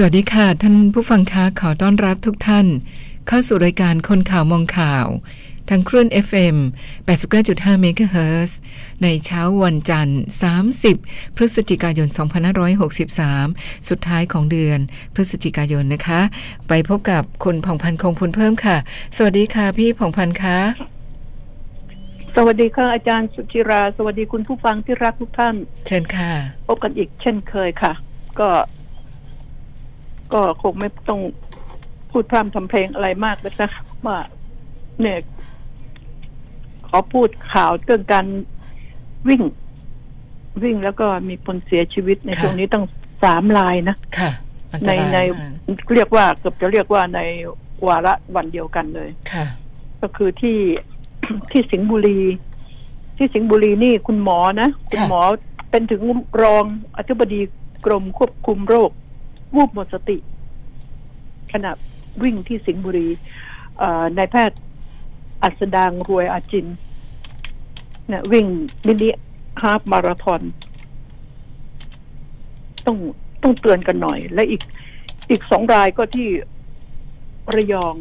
สวัสดีค่ะ ท่านผู้ฟังคะขอต้อนรับทุกท่าน เข้าสู่รายการคนข่าวมองข่าว ทางคลื่น FM 89.5 MHz ในเช้าวันจันทร์ 30 พฤศจิกายน 2563 สุดท้ายของเดือน พฤศจิกายนนะคะ ไปพบกับคุณผ่องพันธ์คงพูนเพิ่มค่ะ สวัสดีค่ะพี่ผ่องพันธ์คะสวัสดีค่ะอาจารย์สุชิรา สวัสดีคุณผู้ฟังที่รักทุกท่าน เชิญค่ะ พบกันอีกเช่นเคยค่ะ ก็ ก็คงไม่ต้องพูดพร่ำทำเพลงอะไรมากแล้วนะว่าเนี่ยขอพูดข่าวเรื่องการวิ่ง วิ่งแล้วก็มีคนเสียชีวิตในค่ะช่วงนี้ตั้งสามรายนะค่ะอันตในรายในมากเรียกว่าเกือบจะเรียกว่าในวาระวันเดียวกันเลยค่ะ ก็คือที่ที่สิงห์บุรี ที่สิงห์บุรีนี่คุณหมอนะ คุณหมอเป็นถึงรองอธิบดีกรมควบคุมโรค วูบหมดสติ ขณะวิ่งที่สิงห์บุรีนายแพทย์อัสดางรวยอาจินเนี่ยวิ่งมินิฮาฟมาราธอนต้องต้องเตือนกันหน่อย และอีกอีกสองรายก็ที่ระยอง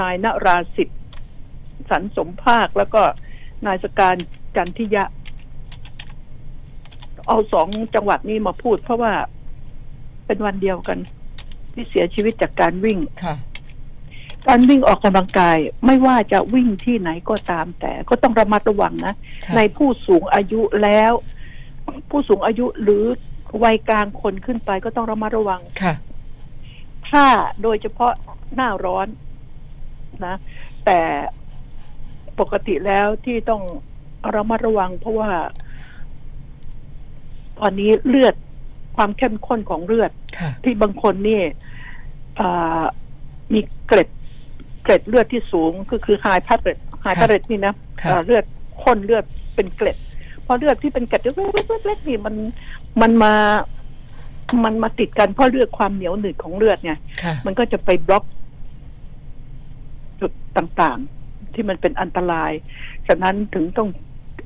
นายนราสิทธิ์สันสมภาค แล้วก็นายสการจันทิยะ เอาสองจังหวัดนี้มาพูดเพราะว่า เป็นวันเดียวกัน ที่เสียชีวิตจากการวิ่งค่ะ การวิ่งออกกำลังกายไม่ว่าจะวิ่งที่ไหนก็ตามแต่ก็ต้องระมัดระวังนะ ค่ะ ในผู้สูงอายุแล้ว ผู้สูงอายุหรือวัยกลางคนขึ้นไปก็ต้องระมัดระวัง ค่ะ ถ้าโดยเฉพาะหน้าร้อนนะ แต่ปกติแล้วที่ต้องระมัดระวัง เพราะว่า ตอนนี้เลือด ความเข้มข้นของเลือดค่ะที่บางคนนี่อ่ามีเกล็ดเกล็ดเลือดที่สูงก็คือไฮพาเรตไฮพาเรตนี่นะค่ะอ่าเลือดข้นเลือดเป็นเกล็ดเพราะเลือดที่เป็นเกล็ดเล็กๆๆๆนี่มันมันมา มันมาติดกันเพราะเลือดความเหนียวหนืดของเลือดไงค่ะมันก็จะไปบล็อก จุดต่างๆ ที่มันเป็นอันตราย ฉะนั้นถึงต้อง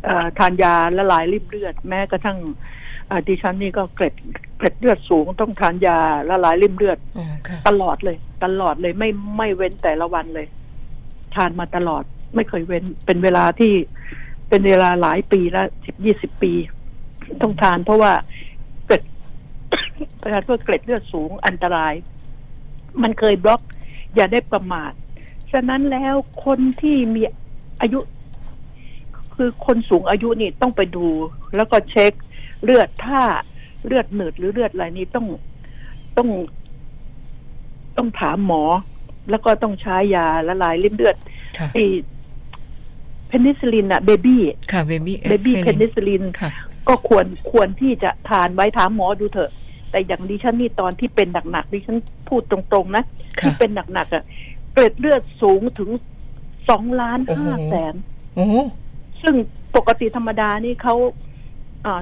เออทานยาละลายริ่มเลือด แม้กระทั่งเอ่อ ดิฉันนี่ก็เกล็ดเกล็ดเลือดสูงต้องทานยาละลายริ่มเลือดอ๋อค่ะตลอดเลย ตลอดเลยไม่ไม่เว้นแต่ละวันเลย ทานมาตลอด ไม่เคยเว้น เป็นเวลาที่เป็นเวลาหลายปีแล้วสิบยี่สิบปี ต้องทานเพราะว่าเกล็ดประทานเพื่อเกล็ดเลือดสูงอันตราย มันเคยบล็อก อย่าได้ประมาทฉะนั้นแล้วคนที่มีอายุ คือคนสูงอายุนี่ต้องไปดู แล้วก็เช็ค เลือดถ้าเลือดหนืดหรือเลือดอะไรนี่ต้องต้องต้องถามหมอ แล้วก็ต้องใช้ยาละลายริ่มเลือดค่ะไอ้เพนิซิลินอะ baby ค่ะเบบี้เอเบสบี้เพนิซิลินค่ะก็ควรควรที่จะทานไว้ถามหมอดูเถอะ แต่อย่างดิฉันนี่ตอนที่เป็นหนักๆดิฉันพูดตรงๆนะค่ะที่เป็นหนักๆอะเกล็ดเลือดสูงถึงสองล้านโอ้โหห้าแสนโอ้โหซึ่งปกติธรรมดานี่เขาอ่า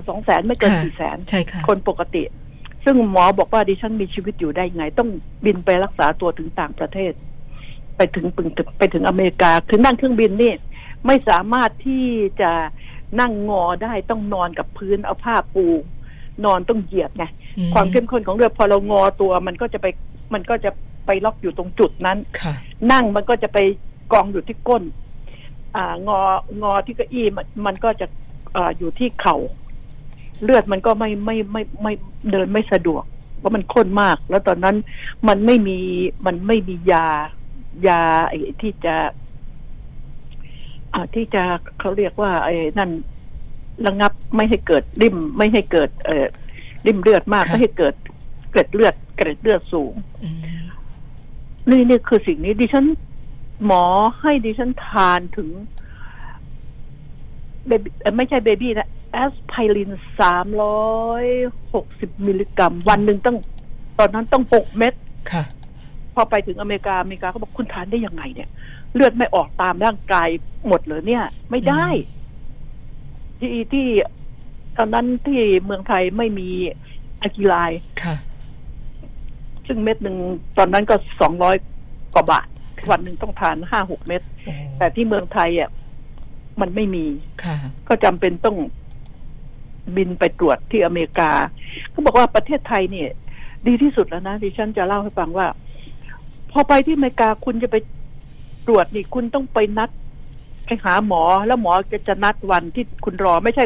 สองแสนไม่เกินค่ะสี่แสนใช่ค่ะคนปกติ ซึ่งหมอบอกว่าดิฉันมีชีวิตอยู่ได้ยังไง ต้องบินไปรักษาตัวถึงต่างประเทศ ไปถึงปึงไปถึงอเมริกาคือนั่งเครื่องบินนี่ไม่สามารถที่จะนั่งงอได้ต้องนอนกับพื้นเอาผ้าปู นอนต้องเหยียดไงอืความเข้มข้นของเลือดพอเรางอตัวมันก็จะไปมันก็จะไปล็อกอยู่ตรงจุดนั้นค่ะนั่งมันก็จะไปกองอยู่ที่ก้น อ่างองอที่เก้าอี้มันมันก็จะอ่าอยู่ที่เข่า เลือดมันก็ไม่ไม่ไม่ไม่เดินไม่สะดวก เพราะมันข้นมาก แล้วตอนนั้นมันไม่มีมันไม่มียายาไอ้ที่จะอ่าที่จะเขาเรียกว่า ไอ้นั่นระงับไม่ให้เกิดริมไม่ให้เกิด เอ่อริมเลือดมากค่ะไม่ให้เกิด เกล็ดเลือดเกล็ดเลือดสูงอืมนี่นี่คือสิ่งนี้ดิฉันหมอให้ดิฉันทานถึงเบบี้เอ่อไม่ใช่เบบี้นะ แอสไพรินสามร้อยหกสิบมิลลิกรัม วันหนึ่งต้อง ตอนนั้นต้องหกเม็ดค่ะ พอไปถึงอเมริกาอเมริกาเขาบอกคุณทานได้ยังไงเนี่ย เลือดไม่ออกตามร่างกายหมดเลยเนี่ย ไม่ได้ ที่ที่ตอนนั้นที่เมืองไทยไม่มีอะกิไลน์ค่ะ ซึ่งเม็ดหนึ่งตอนนั้นก็สองร้อยกว่าบาทค่ะวันหนึ่งต้องทานห้าหกเม็ดโอ้แต่ที่เมืองไทยอะมันไม่มีค่ะก็จำเป็นต้อง บินไปตรวจที่อเมริกาเขาบอกว่าประเทศไทยเนี่ย ดีที่สุดแล้วนะดิฉันจะเล่าให้ฟังว่า พอไปที่อเมริกาคุณจะไปตรวจนี่คุณต้องไปนัดไปหาหมอแล้วหมอจะจะนัดวันที่คุณรอไม่ใช่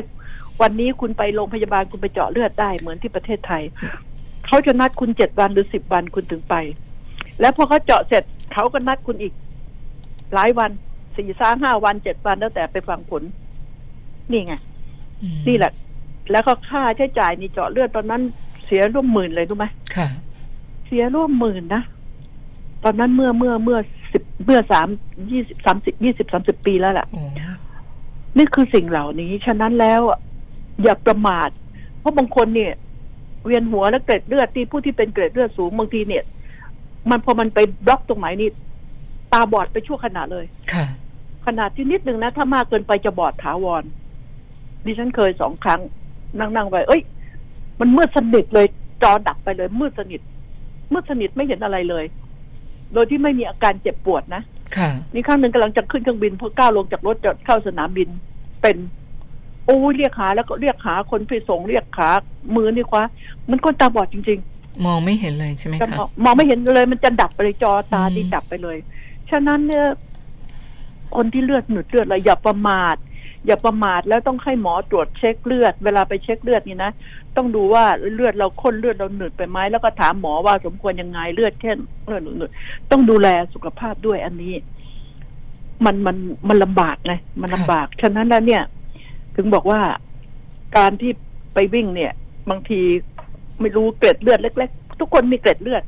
วันนี้คุณไปโรงพยาบาลคุณไปเจาะเลือดได้เหมือนที่ประเทศไทยเขาจะนัดคุณเจ็ดวันหรือสิบวันคุณถึงไป แล้วพอเขาเจาะเสร็จเขาก็นัดคุณอีก หลายวันสี่สามห้าวันเจ็ดวันแล้วแต่ไปฟังผล นี่ไงอืมนี่แหละ แล้วก็ค่าใช้จ่ายนี่เจาะเลือดตอนนั้นเสียร่วมหมื่นเลยรู้ไหมค่ะ เสียร่วมหมื่นนะ ตอนนั้นเมื่อเมื่อเมื่อสิบเมื่อสามยี่สิบสามสิบยี่สิบสามสิบปีแล้วแหละโอ้นี่คือสิ่งเหล่านี้ ฉะนั้นแล้วอะอย่าประมาท เพราะบางคนเนี่ย เวียนหัวและเกล็ดเลือดที่ผู้ที่เป็นเกล็ดเลือดสูงบางทีเนี่ย มันพอมันไปบล็อกตรงไหนนี่ตาบอดไปชั่วขณะเลยค่ะขนาดที่นิดนึงนะ ถ้ามากเกินไปจะบอดถาวรดิฉันเคยสองครั้ง นั่งๆไป เอ้ย มันมืดสนิทเลย จอดับไปเลย มืดสนิทมืดสนิทไม่เห็นอะไรเลย โดยที่ไม่มีอาการเจ็บปวดนะค่ะนี่ครั้งหนึ่งกำลังจะขึ้นเครื่องบินพอก้าวลงจากรถจะเข้าสนามบิน เป็นโอ้ยเรียกหาแล้วก็เรียกหาคนไปส่งเรียกขามือนี่คว้ามันคนตาบอดจริง ๆ มองไม่เห็นเลยใช่ไหมจะคะมองมองไม่เห็นเลย มันจะดับไปเลยจอตาอืมดีดับไปเลย ฉะนั้นเนี่ยคนที่เลือดหนุดเลือดอะไรอย่าประมาท อย่าประมาทแล้วต้องให้หมอตรวจเช็คเลือด เวลาไปเช็คเลือดนี่นะ ต้องดูว่าเลือดเราข้นเลือดเราหนืดไปไหมแล้วก็ถามหมอว่าสมควรยังไงเลือดแค่เลือดหนืดๆต้องดูแลสุขภาพด้วยอันนี้ มันมันมันลำบากไงมันลำบาก ฉะนั้นแล้วเนี่ย ถึงบอกว่าการที่ไปวิ่งเนี่ย บางทีไม่รู้เกล็ดเลือดเล็ก ๆ ทุกคนมีเกล็ดเลือด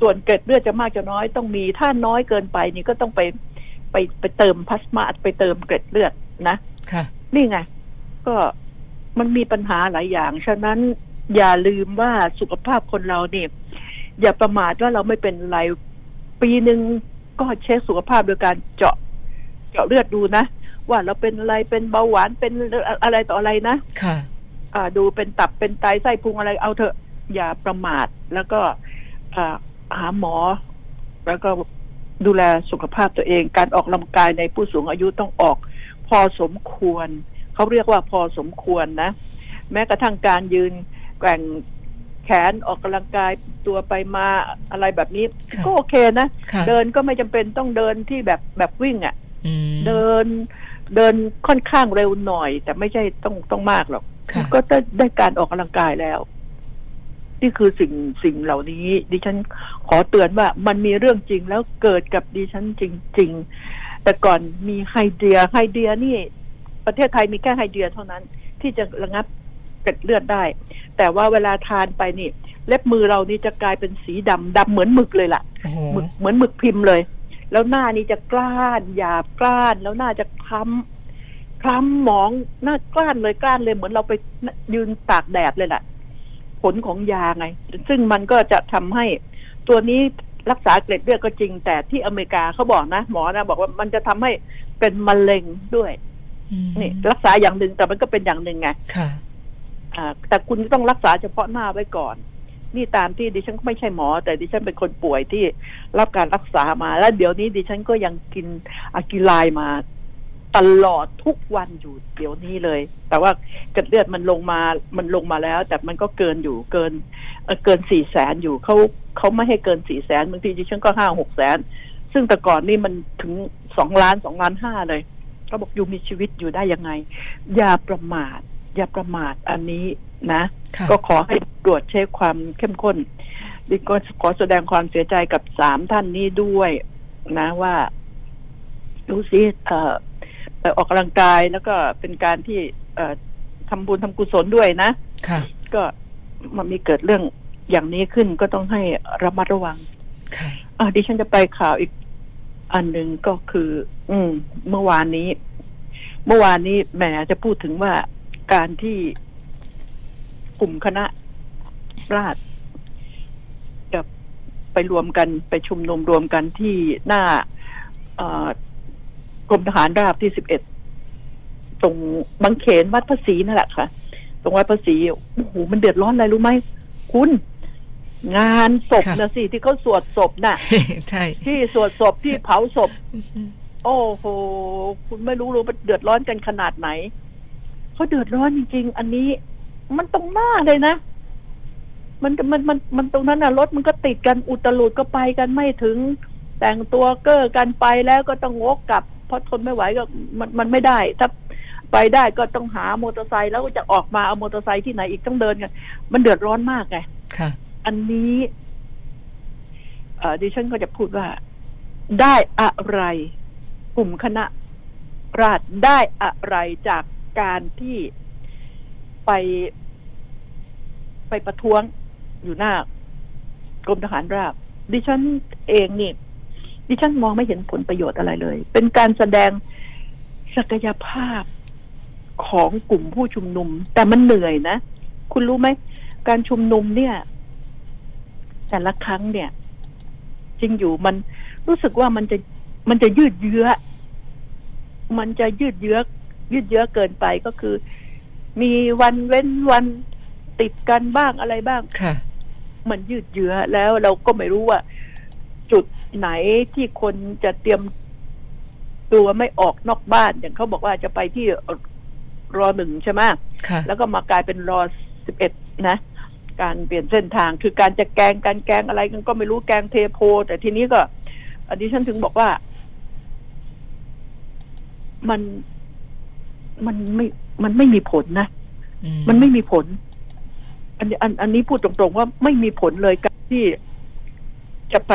ส่วนเกล็ดเลือดจะมากจะน้อยต้องมีถ้าน้อยเกินไปนี่ก็ต้องไปไปไปเติมพลาสมาไปเติมเกล็ดเลือด นะค่ะ นี่ไง ก็มันมีปัญหาหลายอย่าง ฉะนั้นอย่าลืมว่าสุขภาพคนเราเนี่ยอย่าประมาทว่าเราไม่เป็นไร ปีหนึ่งก็เช็คสุขภาพโดยการเจาะ เจาะเลือดดูนะ ว่าเราเป็นอะไรเป็นเบาหวานเป็นอะไรต่ออะไรนะ ค่ะ อ่า ดูเป็นตับเป็นไตไส้พุงอะไรเอาเถอะ อย่าประมาทแล้วก็อ่าหาหมอ แล้วก็ดูแลสุขภาพตัวเอง การออกกำลังกายในผู้สูงอายุต้องออก พอสมควร เขาเรียกว่าพอสมควรนะ แม้กระทั่งการยืนแกว่งแขนออกกำลังกายตัวไปมาอะไรแบบนี้ค่ะก็โอเคนะค่ะเดินก็ไม่จำเป็นต้องเดินที่แบบแบบวิ่งอะ่ะอืมเดินเดินค่อนข้างเร็วหน่อย แต่ไม่ใช่ต้องต้องมากหรอกค่ะก็ได้ได้การออกกำลังกายแล้ว นี่คือสิ่งสิ่งเหล่านี้ ดิฉันขอเตือนว่ามันมีเรื่องจริงแล้วเกิดกับดิฉันจริง ๆ แต่ก่อนมีไฮเดียไฮเดียนี่ ประเทศไทยมีแค่ไฮเดียเท่านั้น ที่จะระงับเกล็ดเลือดได้ แต่ว่าเวลาทานไปนี่ เล็บมือเรานี่จะกลายเป็นสีดำดำเหมือนหมึกเลยล่ะโอ้โหหมึกเหมือนหมึกพิมพ์เลย แล้วหน้านี่จะกล้านหยาบกล้าน แล้วหน้าจะคล้ำคล้ำหมองหน้ากล้านเลยกล้านเลยเหมือนเราไปยืนตากแดดเลยแหละผลของยาไง ซึ่งมันก็จะทำให้ตัวนี้ รักษาเกล็ดเลือดก็จริง แต่ที่อเมริกาเขาบอกนะ หมอนะบอกว่ามันจะทำให้เป็นมะเร็งด้วยอืมนี่รักษาอย่างหนึ่งแต่มันก็เป็นอย่างหนึ่งไงค่ะอ่าแต่คุณต้องรักษาเฉพาะหน้าไว้ก่อน นี่ตามที่ดิฉันก็ไม่ใช่หมอ แต่ดิฉันเป็นคนป่วยที่รับการรักษามา แล้วเดี๋ยวนี้ดิฉันก็ยังกินอากิไลายมา ตลอดทุกวันอยู่เดี๋ยวนี้เลย แต่ว่าเกล็ดเลือดมันลงมามันลงมาแล้ว แต่มันก็เกินอยู่เกินเอ่อเกินสี่แสนอยู่เขาเขาไม่ให้เกินสี่แสนบางทีดิฉันก็ห้าหกแสนซึ่งแต่ก่อนนี่มันถึงสองล้านสองล้านห้าเลยเขาบอกอยู่มีชีวิตอยู่ได้ยังไง อย่าประมาท อย่าประมาทอันนี้นะค่ะก็ขอให้ตรวจเช็คความเข้มข้นดิก็ขอแสดงความเสียใจกับสามท่านนี้ด้วยนะว่าดูสิเอ่อไป ออกกำลังกายแล้วก็เป็นการที่เอ่อทำบุญทำกุศลด้วยนะค่ะ ก็มันมีเกิดเรื่องอย่างนี้ขึ้นก็ต้องให้ระมัดระวังค่ะอะดิฉันจะไปข่าวอีกอันหนึ่งก็คือ อืม เมื่อวานนี้ เมื่อวานนี้แหมจะพูดถึงว่าการที่กลุ่มคณะราษฎรจะไปรวมกันไปชุมนุมรวมกันที่หน้าเอ่อ กรมทหารราบที่สิบเอ็ดตรงบางเขนวัดพระศรีนั่นแหละค่ะ ตรงวัดพระศรีโอ้โหมันเดือดร้อนอะไรรู้ไหมคุณงานศพค่ะนะสิที่เขาสวดศพน่ะใช่ที่สวดศพที่เผาศพ โอ้โหคุณไม่รู้รู้มันเดือดร้อนกันขนาดไหนเขาเดือดร้อนจริง ๆ อันนี้มันตรงหน้าเลยนะมันมันมันมันตรงนั้นน่ะรถมันก็ติดกันอุตลุดก็ไปกันไม่ถึง แต่งตัวเก้อกันไปแล้วก็ต้องงกกลับ เพราะทนไม่ไหวก็มันมันไม่ได้ ถ้าไปได้ก็ต้องหามอเตอร์ไซค์แล้วก็จะออกมาเอามอเตอร์ไซค์ที่ไหนอีกต้องเดินกันมันเดือดร้อนมากไงค่ะ อันนี้เอ่อดิฉันก็จะพูดว่า ได้อะไร กลุ่มคณะราษฎรได้อะไรจากการที่ไปไปประท้วงอยู่หน้ากรมทหารราบ ดิฉันเองนี่ ดิฉันมองไม่เห็นผลประโยชน์อะไรเลย เป็นการแสดงศักยภาพของกลุ่มผู้ชุมนุม แต่มันเหนื่อยนะ คุณรู้ไหม การชุมนุมเนี่ย แต่ละครั้งเนี่ย จริงอยู่มันรู้สึกว่ามันจะมันจะยืดเยื้อ มันจะยืดเยื้อ ยืดเยื้อเกินไปก็คือ มีวันเว้นวันติดกันบ้างอะไรบ้าง ค่ะ มันยืดเยื้อแล้วเราก็ไม่รู้ว่า จุด ไหนที่คนจะเตรียมตัวไม่ออกนอกบ้าน อย่างเขาบอกว่าจะไปที่รอหนึ่งใช่ไหมค่ะแล้วก็มากลายเป็นรอสิบเอ็ดนะ การเปลี่ยนเส้นทางคือการจะแกงการแกงอะไรกันก็ไม่รู้แกงเทโพ แต่ทีนี้ก็อันนี้ฉันถึงบอกว่า มันมันไม่มันไม่มีผลนะอืมันไม่มีผล อันนี้อันอันนี้พูดตรงๆว่าไม่มีผลเลยการที่จะไป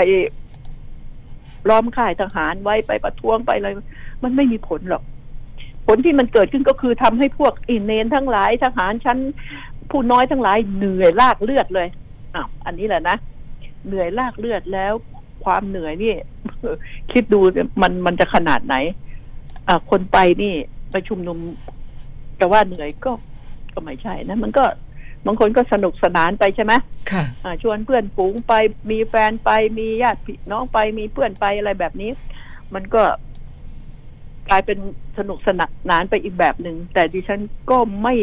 ล้อมค่ายทหารไว้ไปประท้วงไปอะไรมันไม่มีผลหรอก ผลที่มันเกิดขึ้นก็คือทำให้พวกอินเนนทั้งหลายทหารชั้น ผู้น้อยทั้งหลายเหนื่อยลากเลือดเลยอ้าวอันนี้แหละนะเหนื่อยลากเลือดแล้วความเหนื่อยนี่คิดดูมันมันจะขนาดไหน อ่าคนไปนี่ไปชุมนุมแต่ว่าเหนื่อยก็ก็ไม่ใช่นะ มันก็ บางคนก็สนุกสนานไปใช่ไหมค่ะอ่าชวนเพื่อนฝูงไปมีแฟนไปมีญาติพี่น้องไปมีเพื่อนไปอะไรแบบนี้ มันก็กลายเป็นสนุกสนานไปอีกแบบหนึ่งแต่ดิฉันก็ไม่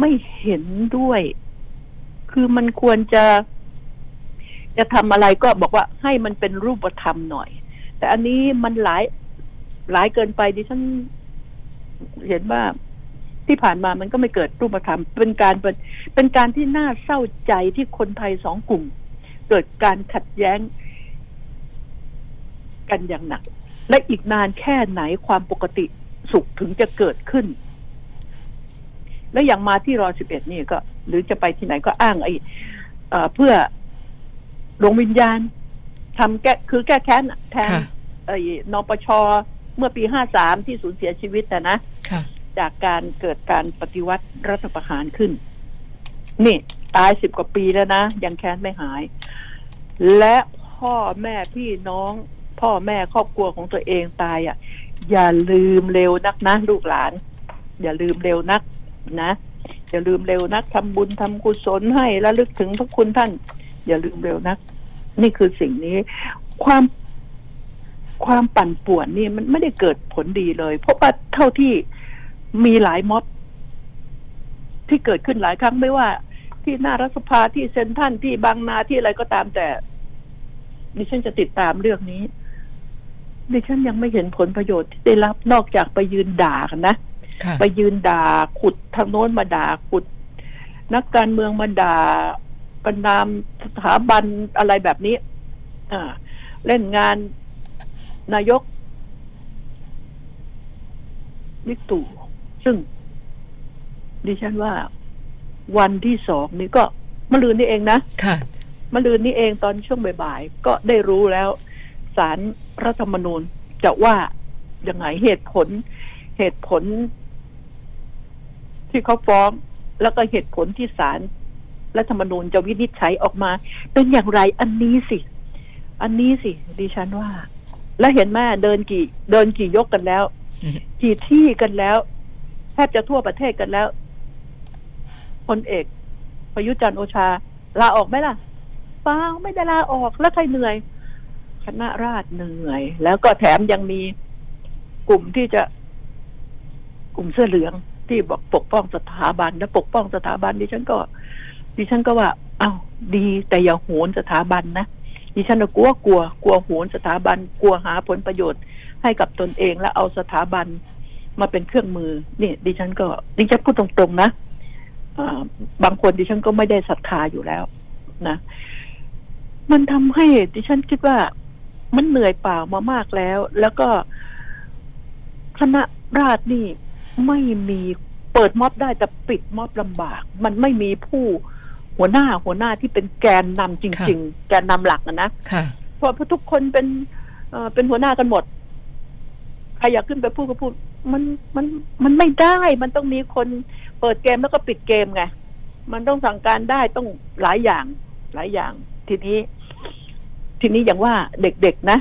ไม่เห็นด้วย คือมันควรจะ จะทำอะไรก็บอกว่าให้มันเป็นรูปธรรมหน่อย แต่อันนี้มันหลายหลายเกินไปดิฉันเห็นว่า ที่ผ่านมามันก็ไม่เกิดรูปธรรม เป็นการเป็นเป็นการที่น่าเศร้าใจที่คนไทยสองกลุ่ม เกิดการขัดแย้งกันอย่างหนัก และอีกนานแค่ไหนความปกติสุขถึงจะเกิดขึ้น และอย่างมาที่รอสิบเอ็ดนี่ก็ หรือจะไปที่ไหนก็อ้างไอ้เอ่อเพื่อดวงวิญญาณทำแก้คือแก้แค้นอะแทนค่ะไอ้นปชเมื่อปีห้าสามที่สูญเสียชีวิตแต่นะค่ะ จากการเกิดการปฏิวัติรัฐประหารขึ้น นี่ตายสิบกว่าปีแล้วนะ ยังแค้นไม่หาย และพ่อแม่พี่น้อง พ่อแม่ครอบครัวของตัวเองตายอะ อย่าลืมเร็วนักนะลูกหลาน อย่าลืมเร็วนักนะอย่าลืมเร็วนักทำบุญทำกุศลให้และลึกถึงพระคุณท่าน อย่าลืมเร็วนัก นี่คือสิ่งนี้ ความความปั่นป่วนนี่มันไม่ได้เกิดผลดีเลย เพราะว่าเท่าที่ มีหลายม็อบที่เกิดขึ้นหลายครั้งไม่ว่า ที่หน้ารัฐสภาที่เซ็นทรัลที่บางนาที่อะไรก็ตามแต่ดิฉันจะติดตามเรื่องนี้ดิฉันยังไม่เห็นผลประโยชน์ที่ได้รับนอกจากไปยืนด่ากันนะค่ะไปยืนด่าขุดทางโน้นมาด่าขุด นักการเมืองมาด่าประนามสถาบันอะไรแบบนี้อ่าเล่นงานนายกวิกตู่ ซึ่ง ดิฉันว่าวันที่สองนี้ก็มะลืนนี่เองนะค่ะมะลืนนี้เองตอนช่วงบ่ายๆก็ได้รู้แล้วสารรัฐธรรมนูญจะว่ายังไงเหตุผล เหตุผล ที่เขาฟ้อง แล้วก็เหตุผลที่ศาลรัฐธรรมนูญจะวินิจฉัยออกมา เป็นอย่างไรอันนี้สิ อันนี้สิ ดิฉันว่า แล้วเห็นแม่เดินกี่ เดินกี่ยกกันแล้วอืมกี่ที่กันแล้ว แทบจะทั่วประเทศกันแล้วพลเอกประยุทธ์จันทร์โอชา ลาออกไหมล่ะเปล่าไม่ได้ลาออกแล้วใครเหนื่อยคณะราษฎรเหนื่อย แล้วก็แถมยังมีกลุ่มที่จะ กลุ่มเสื้อเหลืองที่บอกปกป้องสถาบันและปกป้องสถาบันดิฉันก็ ดิฉันก็ว่า เอา้าดีแต่อย่าโหนสถาบันนะดิฉันก็กลัวกลัว กลัวโหนสถาบัน กลัวหาผลประโยชน์ให้กับตนเองและเอาสถาบัน มาเป็นเครื่องมือนี่ดิฉันก็ดิฉันพูดตรงๆนะบางคนดิฉันก็ไม่ได้ศรัทธาอยู่แล้ว นะ มันทำให้ดิฉันคิดว่ามันเหนื่อยเปล่ามามากแล้ว แล้วก็คณะราษฎรนี่ไม่มีเปิดม็อบได้แต่ปิดม็อบลำบาก มันไม่มีผู้หัวหน้าหัวหน้าที่เป็นแกนนำจริง ๆ แกนนำหลักนะนะเพราะทุกคนเป็นเอเป็นหัวหน้ากันหมดใครอยากขึ้นไปพูดก็พูด มันมันมันไม่ได้มันต้องมีคนเปิดเกมแล้วก็ปิดเกมไงมันต้องสั่งการได้ต้องหลายอย่างหลายอย่าง ทีนี้ ทีนี้อย่างว่าเด็กๆนะ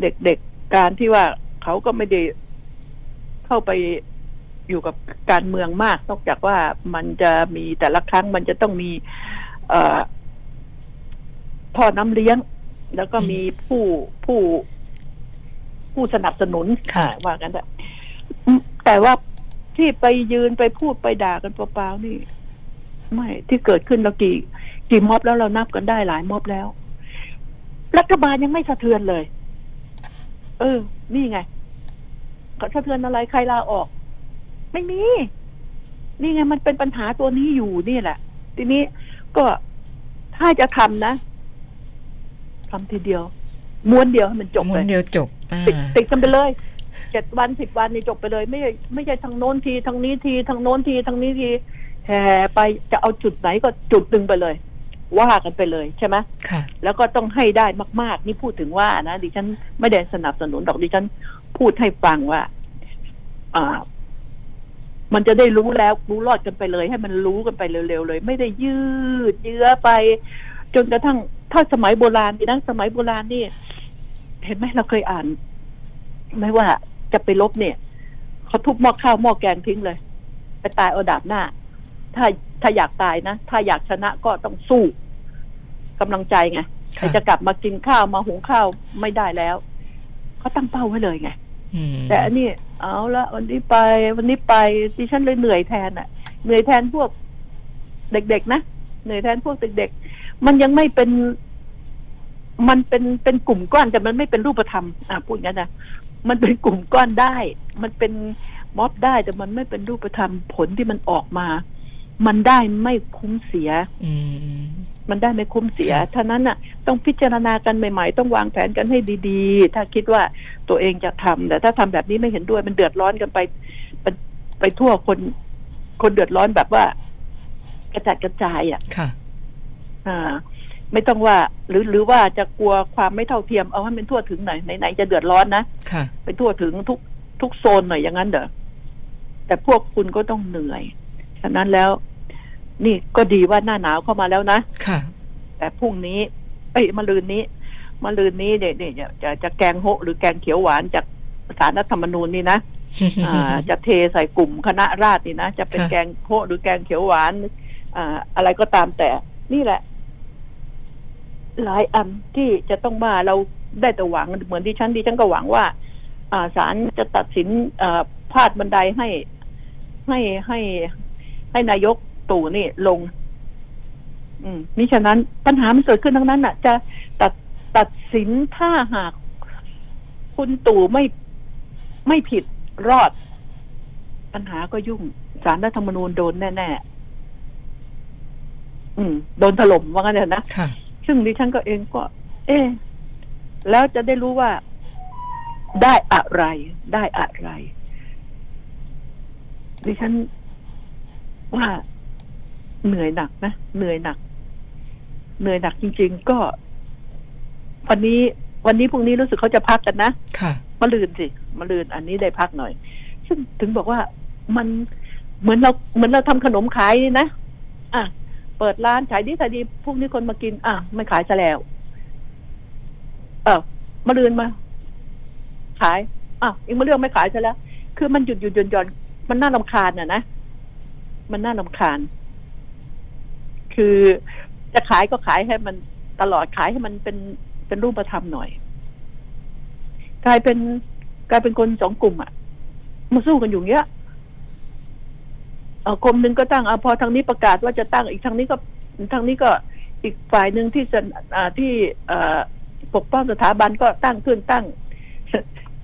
เด็กๆการที่ว่าเขาก็ไม่ได้เข้าไปอยู่กับการเมืองมาก นอกจากว่ามันจะมีแต่ละครั้งมันจะต้องมี เอ่อท่อน้ำเลี้ยง แล้วก็มีผู้ผู้ผู้สนับสนุนว่ากันแต่ แต่ว่าที่ไปยืนไปพูดไปด่ากันเปล่าๆนี่ ไม่ที่เกิดขึ้นเรากี่ กี่ม็อบแล้วเรานับกันได้หลายม็อบแล้ว รัฐบาลยังไม่สะเทือนเลย เออ นี่ไงเขาสะเทือนอะไรใครลาออก ไม่มี นี่ไงมันเป็นปัญหาตัวนี้อยู่นี่แหละ ทีนี้ก็ถ้าจะทำนะทำทีเดียว ม้วนเดียวให้มันจบเลยม้วนเดียวจบติดติดกันไปเลย เจ็ดวันสิบวันนี่จบไปเลย ไม่ไม่ใช่ทางโน้นทีทางนี้ทีทางโน้นทีทางนี้ทีแห่ไปจะเอาจุดไหนก็จุดดึงไปเลย ว่ากันไปเลยใช่ไหมค่ะ แล้วก็ต้องให้ได้มาก ๆ นี่พูดถึงว่านะดิฉันไม่ได้สนับสนุนดอกดิฉันพูดให้ฟังว่า อ่า มันจะได้รู้แล้วรู้รอดกันไปเลย ให้มันรู้กันไปเร็วๆเลย ไม่ได้ยืดเยื้อไป จนกระทั่งถ้าสมัยโบราณนี่นะสมัยโบราณนี่ เห็นไหมเราเคยอ่าน ไม่ว่าจะไปลบเนี่ยเขาทุบหม้อข้าวหม้อแกงทิ้งเลย ไปตายเอาดาบหน้า ถ้าถ้าอยากตายนะ ถ้าอยากชนะก็ต้องสู้กำลังใจไงจะกลับมากินข้าวมาหุงข้าวไม่ได้แล้วเขาตั้งเป้าไว้เลยไงแต่อันนี้เอาละวันนี้ไป วันนี้ไปดิฉันเลยเหนื่อยแทนอะ่ะ เหนื่อยแทนพวกเด็กๆนะเหนื่อยแทนพวกเด็กๆมันยังไม่เป็น มันเป็นเป็นกลุ่มก้อนแต่มันไม่เป็นรูปธรรมอ่าพูดงั้นนะ มันเป็นกลุ่มก้อนได้ มันเป็นม็อบได้แต่มันไม่เป็นรูปธรรมผลที่มันออกมา มันได้ไม่คุ้มเสียมันได้ไม่คุ้มเสียท่านั้นน่ะ ต้องพิจารณากันใหม่ๆ ต้องวางแผนกันให้ดีๆ ถ้าคิดว่าตัวเองจะทำแต่ถ้าทำแบบนี้ไม่เห็นด้วย มันเดือดร้อนกันไปไปไปทั่วคนคนเดือดร้อนแบบว่า กระจัดกระจายอะค่ะ อ่า ไม่ต้องว่า หรือหรือว่าจะกลัวความไม่เท่าเทียมเอาให้มันทั่วถึงหน่อยไหนๆจะเดือดร้อนนะค่ะไปทั่วถึงทุกทุกโซนหน่อยอย่างนั้นเด้อแต่พวกคุณก็ต้องเหนื่อยฉะนั้นแล้ว นี่ก็ดีว่าหน้าหนาวเข้ามาแล้วนะค่ะ แต่พรุ่งนี้ เอ้ยมะลืนนี้มะลืนนี้เด็กๆจะจะแกงโฮหรือแกงเขียวหวานจากสารรัฐธรรมนูญนี่นะจะเทใส่กลุ่มคณะราษฎรนี่นะจะเป็นแกงโฮหรือแกงเขียวหวานอ่าอะไรก็ตามแต่ นี่แหละ หลายอันที่จะต้องมาเราได้แต่หวังเหมือนที่ฉันที่ฉันก็หวังว่าอศาลจะตัดสินอ่าพาดบันไดให้ให้ให้ให้นายกตู่นี่ลง อืมมิฉะนั้นปัญหามันเกิดขึ้นทั้งนั้นน่ะ จะตัดตัดสินถ้าหากคุณตู่ไม่ไม่ผิดรอด ปัญหาก็ยุ่งสารรัฐธรรมนูญโดนแน่ ๆ อืม โดนถล่มว่างั้นเถอะนะ ซึ่งดิฉันก็เองก็ เอ๊แล้วจะได้รู้ว่าได้อะไร ได้อะไร ดิฉันว่าเหนื่อยหนักนะเหนื่อยหนัก เหนื่อยหนักจริง ๆ ก็ วันนี้ วันนี้พรุ่งนี้รู้สึกเขาจะพักกันนะค่ะมาลืนสิมาลืนอันนี้ได้พักหน่อย ซึ่งถึงบอกว่ามันเหมือนเราเหมือนเราทำขนมขายนี่นะอะ เปิดร้านขายดีขายดีพรุ่งนี้คนมากิน อะไม่ขายซะแล้ว เออมาลืนมา ขายอะอีกมาเรื่องไม่ขายซะแล้ว คือมันหยุดหยุดหย่อนหย่อนมันน่าลำคาญอะนะมันน่าลำคาญ คือจะขายก็ขายให้มันตลอดขายให้มันเป็นเป็นรูปธรรมหน่อย กลายเป็นกลายเป็นคนสองกลุ่มอะมาสู้กันอยู่เงี้ยออ กรมหนึ่งก็ตั้งอพอทางนี้ประกาศว่าจะตั้งอีกทางนี้ก็ทางนี้ก็อีกฝ่ายหนึ่งที่จะอ่าที่เอ่อปกป้องสถาบันก็ตั้งขึ้นตั้ง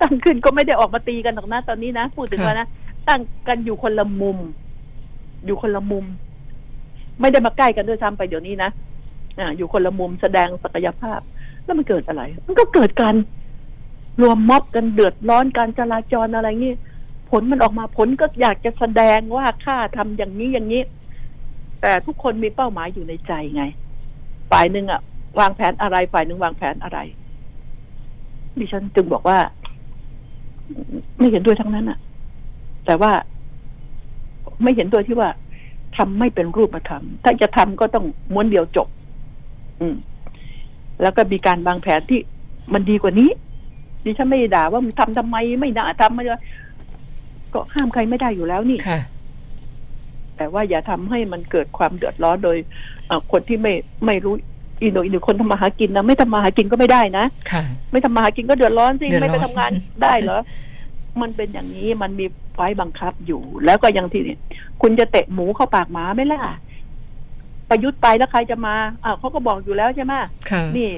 ตั้งขึ้นก็ไม่ได้ออกมาตีกันหรอกนะตอนนี้นะพูดถึงว่านะตั้งกันอยู่คนละมุม อยู่คนละมุม ไม่ได้มาใกล้กันด้วยซ้ำไปเดี๋ยวนี้นะอ่าอยู่คนละมุมแสดงศักยภาพ แล้วมันเกิดอะไร มันก็เกิดการรวมม็อบกันเดือดร้อนการจราจรอะไรงี้ ผลมันออกมาผลก็อยากจะแสดงว่าข้าทำอย่างนี้อย่างนี้ แต่ทุกคนมีเป้าหมายอยู่ในใจไง ฝ่ายหนึ่งอะวางแผนอะไร ฝ่ายหนึ่งวางแผนอะไรดิฉันจึงบอกว่า ไม่เห็นด้วยทั้งนั้นอะแต่ว่าไม่เห็นด้วยที่ว่าทำไม่เป็นรูปธรรมถ้าจะทำก็ต้องม้วนเดียวจบ อืม แล้วก็มีการวางแผนที่มันดีกว่านี้ดิฉันไม่ด่าว่ามึงทำทำไมไม่น่าทำไม่ได้ ก็ห้ามใครไม่ได้อยู่แล้วนี่ค่ะแต่ว่าอย่าทำให้มันเกิดความเดือดร้อนโดยเอ่อคนที่ไม่ไม่รู้อีโหนอีหนูคนทำมาหากินนะไม่ทำมาหากินก็ไม่ได้นะค่ะไม่ทำมาหากินก็เดือดร้อนสิเดือดร้อนไม่ไปทำงานได้เหรอมันเป็นอย่างนี้มันมีไฟบังคับอยู่ แล้วก็อย่างที่นี่คุณจะเตะหมูเข้าปากหมาไหมล่ะประยุทธ์ไปแล้วใครจะมาอ้าวเขาก็บอกอยู่แล้วใช่ไหมค่ะนี่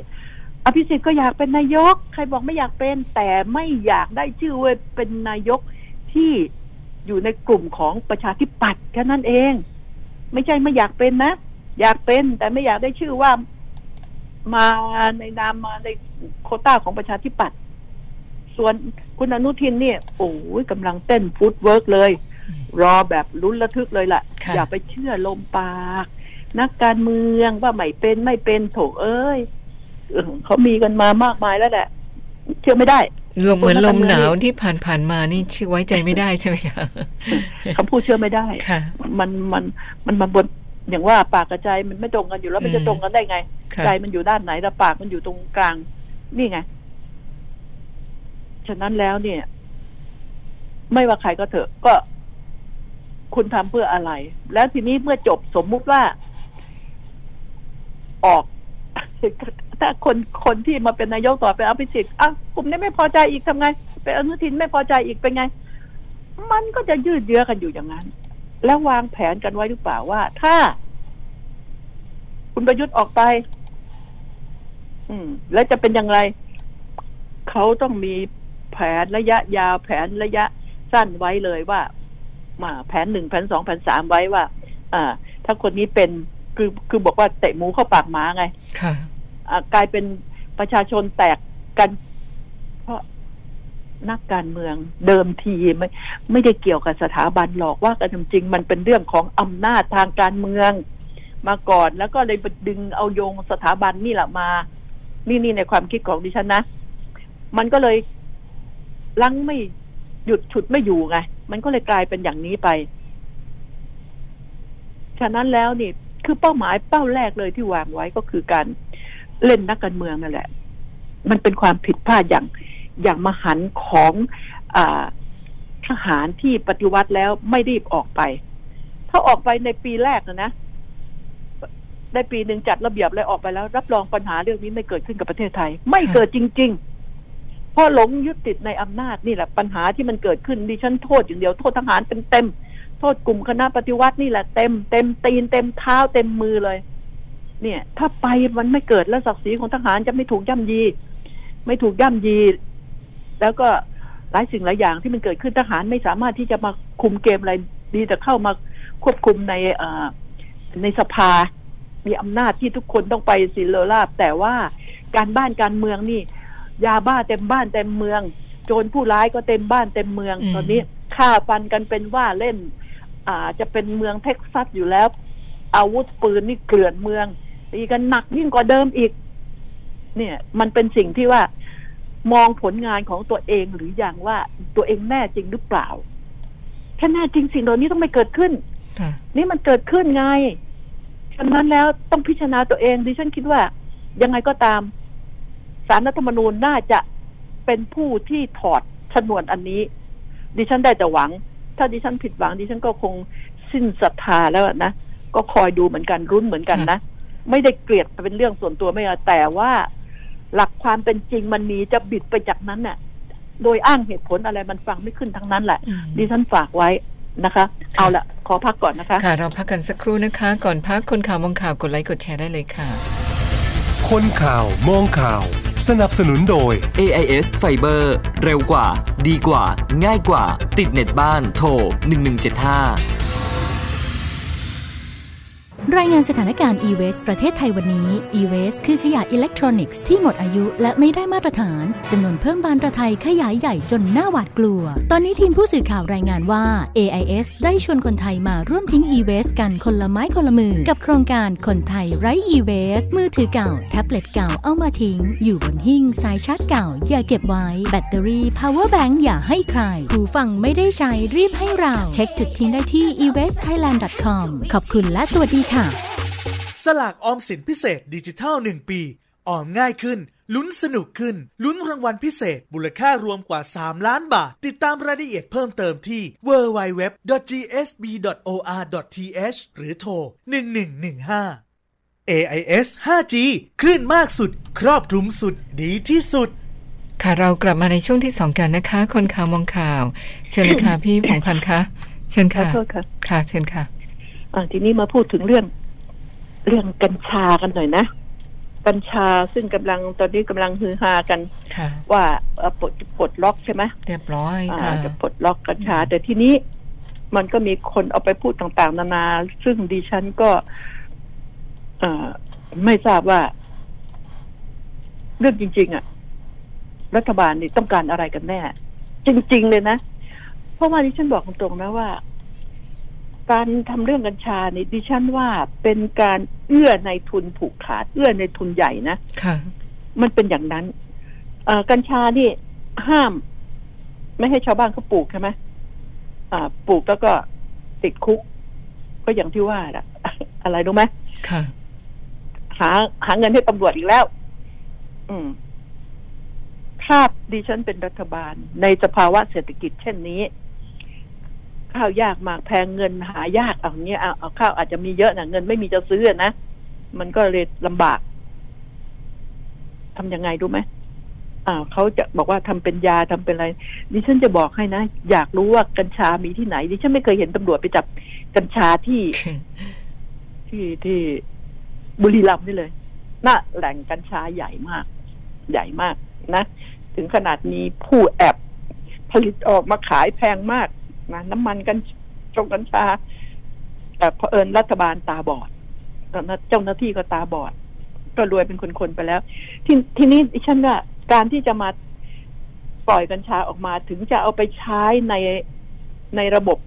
อภิสิทธิ์ก็อยากเป็นนายก ใครบอกไม่อยากเป็น แต่ไม่อยากได้ชื่อว่าเป็นนายก ที่อยู่ในกลุ่มของประชาธิปัตย์แค่นั้นเอง ไม่ใช่ไม่อยากเป็นนะ อยากเป็นแต่ไม่อยากได้ชื่อว่ามาในนามมาในโควตาของประชาธิปัตย์ส่วนคุณอนุทินเนี่ยโอ้ยกำลังเต้น footwork เลย รอแบบลุ้นระทึกเลยล่ะค่ะ อย่าไปเชื่อลมปาก นักการเมืองว่าไม่เป็นไม่เป็นโถเอ้ยเออเขามีกันมามากมายแล้วแหละ เชื่อไม่ได้ ลมเหมือนลมหนาวคนละที่ผ่านผ่านๆมานี่เชื่อไว้ใจไม่ได้ใช่ไหมคะคำพูดเชื่อไม่ได้ค่ะมันมันมันมาบนอย่างว่าปากกับใจมันไม่ตรงกันอยู่แล้วมันจะอืมตรงกันได้ไงค่ะใจมันอยู่ด้านไหนแต่ปากมันอยู่ตรงกลาง นี่ไง ฉะนั้นแล้วเนี่ย ไม่ว่าใครก็เถอะ ก็คุณทำเพื่ออะไร แล้วทีนี้เมื่อจบสมมุติว่า ออก ถ้าคนคนที่มาเป็นนายกต่อไปเอาไปสิทธิ์อะกลุ่มนี้ไม่พอใจอีกทำไง เป็นอนุทินไม่พอใจอีกเป็นไง มันก็จะยืดเยื้อกันอยู่อย่างนั้น แล้ววางแผนกันไว้หรือเปล่าว่า ถ้า คุณประยุทธ์ออกไป อืม แล้วจะเป็นอย่างไร เขาต้องมีแผนระยะยาวแผนระยะสั้นไว้เลยว่า มาแผนหนึ่งแผนสองแผนสามไว้ว่า อ่า ถ้าคนนี้เป็นคือคือบอกว่าเตะหมูเข้าปากหมาไง ค่ะ กลายเป็นประชาชนแตกกัน เพราะนักการเมืองเดิมทีไม่ไม่ได้เกี่ยวกับสถาบันหรอกว่ากันจริง มันเป็นเรื่องของอำนาจทางการเมืองมาก่อน แล้วก็เลยไปดึงเอาโยงสถาบันนี่แหละมา นี่นี่ในความคิดของดิฉันนะ มันก็เลยลังไม่หยุดฉุดไม่อยู่ไง มันก็เลยกลายเป็นอย่างนี้ไป ฉะนั้นแล้วนี่ คือเป้าหมายเป้าแรกเลยที่วางไว้ก็คือการ เล่นนักการเมืองนั่นแหละ มันเป็นความผิดพลาดอย่างอย่างมหันของอทหารที่ปฏิวัติแล้วไม่รีบออกไป ถ้าออกไปในปีแรกนะนะได้ปีหนึ่งจัดระเบียบเลยออกไปแล้ว รับรองปัญหาเรื่องนี้ไม่เกิดขึ้นกับประเทศไทย ไม่เกิดจริง ๆ เพราะหลงยึดติดในอำนาจนี่แหละ ปัญหาที่มันเกิดขึ้นดิฉันโทษอย่างเดียวโทษทหารเต็มๆโทษกลุ่มคณะปฏิวัตินี่แหละเต็มเต็มตีนเต็มเท้าเต็มมือเลย เนี่ย ถ้าไปมันไม่เกิดแล้วศักดิ์ศรีของทหารจะไม่ถูกย่ำยี ไม่ถูกย่ำยี แล้วก็หลายสิ่งหลายอย่างที่มันเกิดขึ้นทหารไม่สามารถที่จะมาคุมเกมอะไรดีแต่เข้ามาควบคุมในเอ่อในสภา มีอำนาจที่ทุกคนต้องไปสิเลอราบ แต่ว่าการบ้านการเมืองนี่ ยาบ้าเต็มบ้านเต็มเมือง โจรผู้ร้ายก็เต็มบ้านเต็มเมืองอืมตอนนี้ฆ่าฟันกันเป็นว่าเล่น อ่าจะเป็นเมืองเท็กซัสอยู่แล้ว อาวุธปืนนี่เกลื่อนเมือง ตีกันหนักยิ่งกว่าเดิมอีก เนี่ย มันเป็นสิ่งที่ว่ามองผลงานของตัวเองหรืออย่างว่าตัวเองแน่จริงหรือเปล่าถ้าแน่จริงสิ่งเหล่านี้ต้องไม่เกิดขึ้นค่ะนี่มันเกิดขึ้นไงฉะนั้นแล้วต้องพิจารณาตัวเองดิฉันคิดว่า ยังไงก็ตามสารรัฐธรรมนูญน่าจะเป็นผู้ที่ถอดชนวนอันนี้ ดิฉันได้แต่หวัง ถ้าดิฉันผิดหวัง ดิฉันก็คงสิ้นศรัทธาแล้วนะ ก็คอยดูเหมือนกันรุ้นเหมือนกันนะ ไม่ได้เกลียดเป็นเรื่องส่วนตัวไม่เอาแต่ว่าหลักความเป็นจริงมันมีจะบิดไปจากนั้นน่ะ โดยอ้างเหตุผลอะไรมันฟังไม่ขึ้นทั้งนั้นแหละอืมดิฉันฝากไว้นะคะ เอาละขอพักก่อนนะคะ ค่ะ เราพักกันสักครู่นะคะ ก่อนพักคนข่าวมองข่าวกดไลค์กดแชร์ได้เลยค่ะ คนข่าวมองข่าว สนับสนุนโดย AIS Fiber เร็วกว่า ดีกว่า ง่ายกว่า ติดเน็ตบ้านโทร1175 รายงานสถานการณ์ e-waste ประเทศไทยวันนี้ e-waste คือขยะอิเล็กทรอนิกส์ที่หมดอายุและไม่ได้มาตรฐานจำนวนเพิ่มบานประไทยขยายใหญ่จนหน้าหวาดกลัว ตอนนี้ทีมผู้สื่อข่าวรายงานว่า AIS ได้ชวนคนไทยมาร่วมทิ้ง e-waste กันคนละไม้คนละมือ กับโครงการคนไทยไร้ e-waste มือถือเก่า แท็บเล็ตเก่าเอามาทิ้ง อยู่บนหิ้งสายชาร์จเก่า อย่าเก็บไว้ แบตเตอรี่ power bank อย่าให้ใครหูฟังไม่ได้ใช้รีบให้เรา เช็คจุดทิ้งได้ที่ e-wastethailand.com ขอบคุณและสวัสดีค่ะสลากออมสินพิเศษดิจิทัล 1 ปี ออมง่ายขึ้น ลุ้นสนุกขึ้น ลุ้นรางวัลพิเศษมูลค่ารวมกว่า 3 ล้านบาท ติดตามรายละเอียดเพิ่มเติมที่ www.gsb.or.th หรือโทร 1115 AIS 5G คลื่นมากสุด ครอบคลุมสุดดีที่สุดค่ะเรากลับมาในช่วงที่สองกันนะคะ คนข่าวมองข่าว เชิญเลยค่ะพี่ผงพันธ์คะเชิญขอค่ะโทษค่ะค่ะ เชิญค่ะอ่า ทีนี้มาพูดถึงเรื่อง เรื่องกัญชากันหน่อยนะ กัญชาซึ่งกำลังตอนนี้กำลังฮือฮากันค่ะว่าเอ่อปลดปลดล็อกใช่ไหมเรียบร้อยอ่าค่ะจะปลดล็อกกัญชา แต่ทีนี้มันก็มีคนเอาไปพูดต่าง ๆ นานา ซึ่งดิฉันก็เอ่อไม่ทราบว่า เรื่องจริง ๆ อะ รัฐบาลนี่ต้องการอะไรกันแน่ จริง ๆ เลยนะ เพราะว่าดิฉันบอกตรงๆนะว่า การทำเรื่องกัญชานี่ดิฉันว่าเป็นการเอื้อในทุนผูกขาด เอื้อในทุนใหญ่นะค่ะมันเป็นอย่างนั้นเอ่อกัญชานี่ห้าม ไม่ให้ชาวบ้านเขาปลูกใช่ไหมอ่าปลูกแล้วก็ติดคุก ก็อย่างที่ว่าอะอะไรรู้ไหมค่ะ หาหาเงินให้ตำรวจอีกแล้ว อืมถ้าดิฉันเป็นรัฐบาลในสภาวะเศรษฐกิจเช่นนี้ ข้าวยากหมากแพงเงินหายากเอาเนี้ยเอาเอาข้าวอาจจะมีเยอะนะเงินไม่มีจะซื้ออะนะมันก็เลยลำบากทำยังไงรู้ไหมอ่าเขาจะบอกว่าทำเป็นยาทำเป็นอะไร ดิฉันจะบอกให้นะ อยากรู้ว่ากัญชามีที่ไหน ดิฉันไม่เคยเห็นตำรวจไปจับกัญชาที่ ที่ที่บุรีรัมย์นี่เลยน่าแหล่งกัญชาใหญ่มาก ใหญ่มากนะ ถึงขนาดมีผู้แอบผลิตออกมาขายแพงมาก นะน้ำมันกันจงกัญชาแต่เผอิญรัฐบาลตาบอดเจ้าหน้าที่ก็ตาบอด ก็รวยเป็นคนๆไปแล้ว ทีทีนี้ดิฉันว่าการที่จะมาปล่อยกัญชาออกมาถึงจะเอาไปใช้ในในระบบ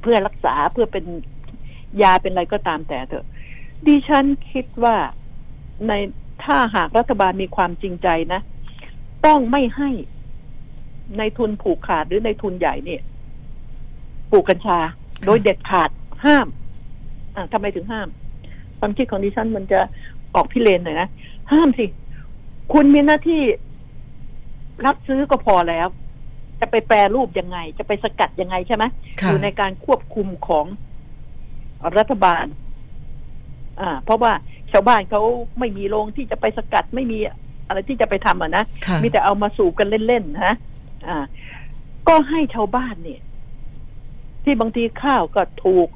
เพื่อรักษาเพื่อเป็นยาเป็นอะไรก็ตามแต่เถอะ ดิฉันคิดว่าในถ้าหากรัฐบาลมีความจริงใจนะ ต้องไม่ให้ ในทุนผูกขาดหรือในทุนใหญ่เนี่ยปลูกกัญชา โดยเด็ดขาดห้าม อ่าทำไมถึงห้าม ความคิดของดิฉันมันจะออกพิเรนหน่อยนะห้ามสิ คุณมีหน้าที่รับซื้อก็พอแล้ว จะไปแปรรูปยังไง จะไปสกัดยังไงใช่ไหมค่ะอยู่ในการควบคุมของรัฐบาล อ่า เพราะว่าชาวบ้านเขาไม่มีโรงที่จะไปสกัดไม่มีอะไรที่จะไปทำอะนะค่ะมีแต่เอามาสูบกันเล่นๆนะ อ่า ก็ให้ชาวบ้านเนี่ย ที่บางทีข้าวก็ถูก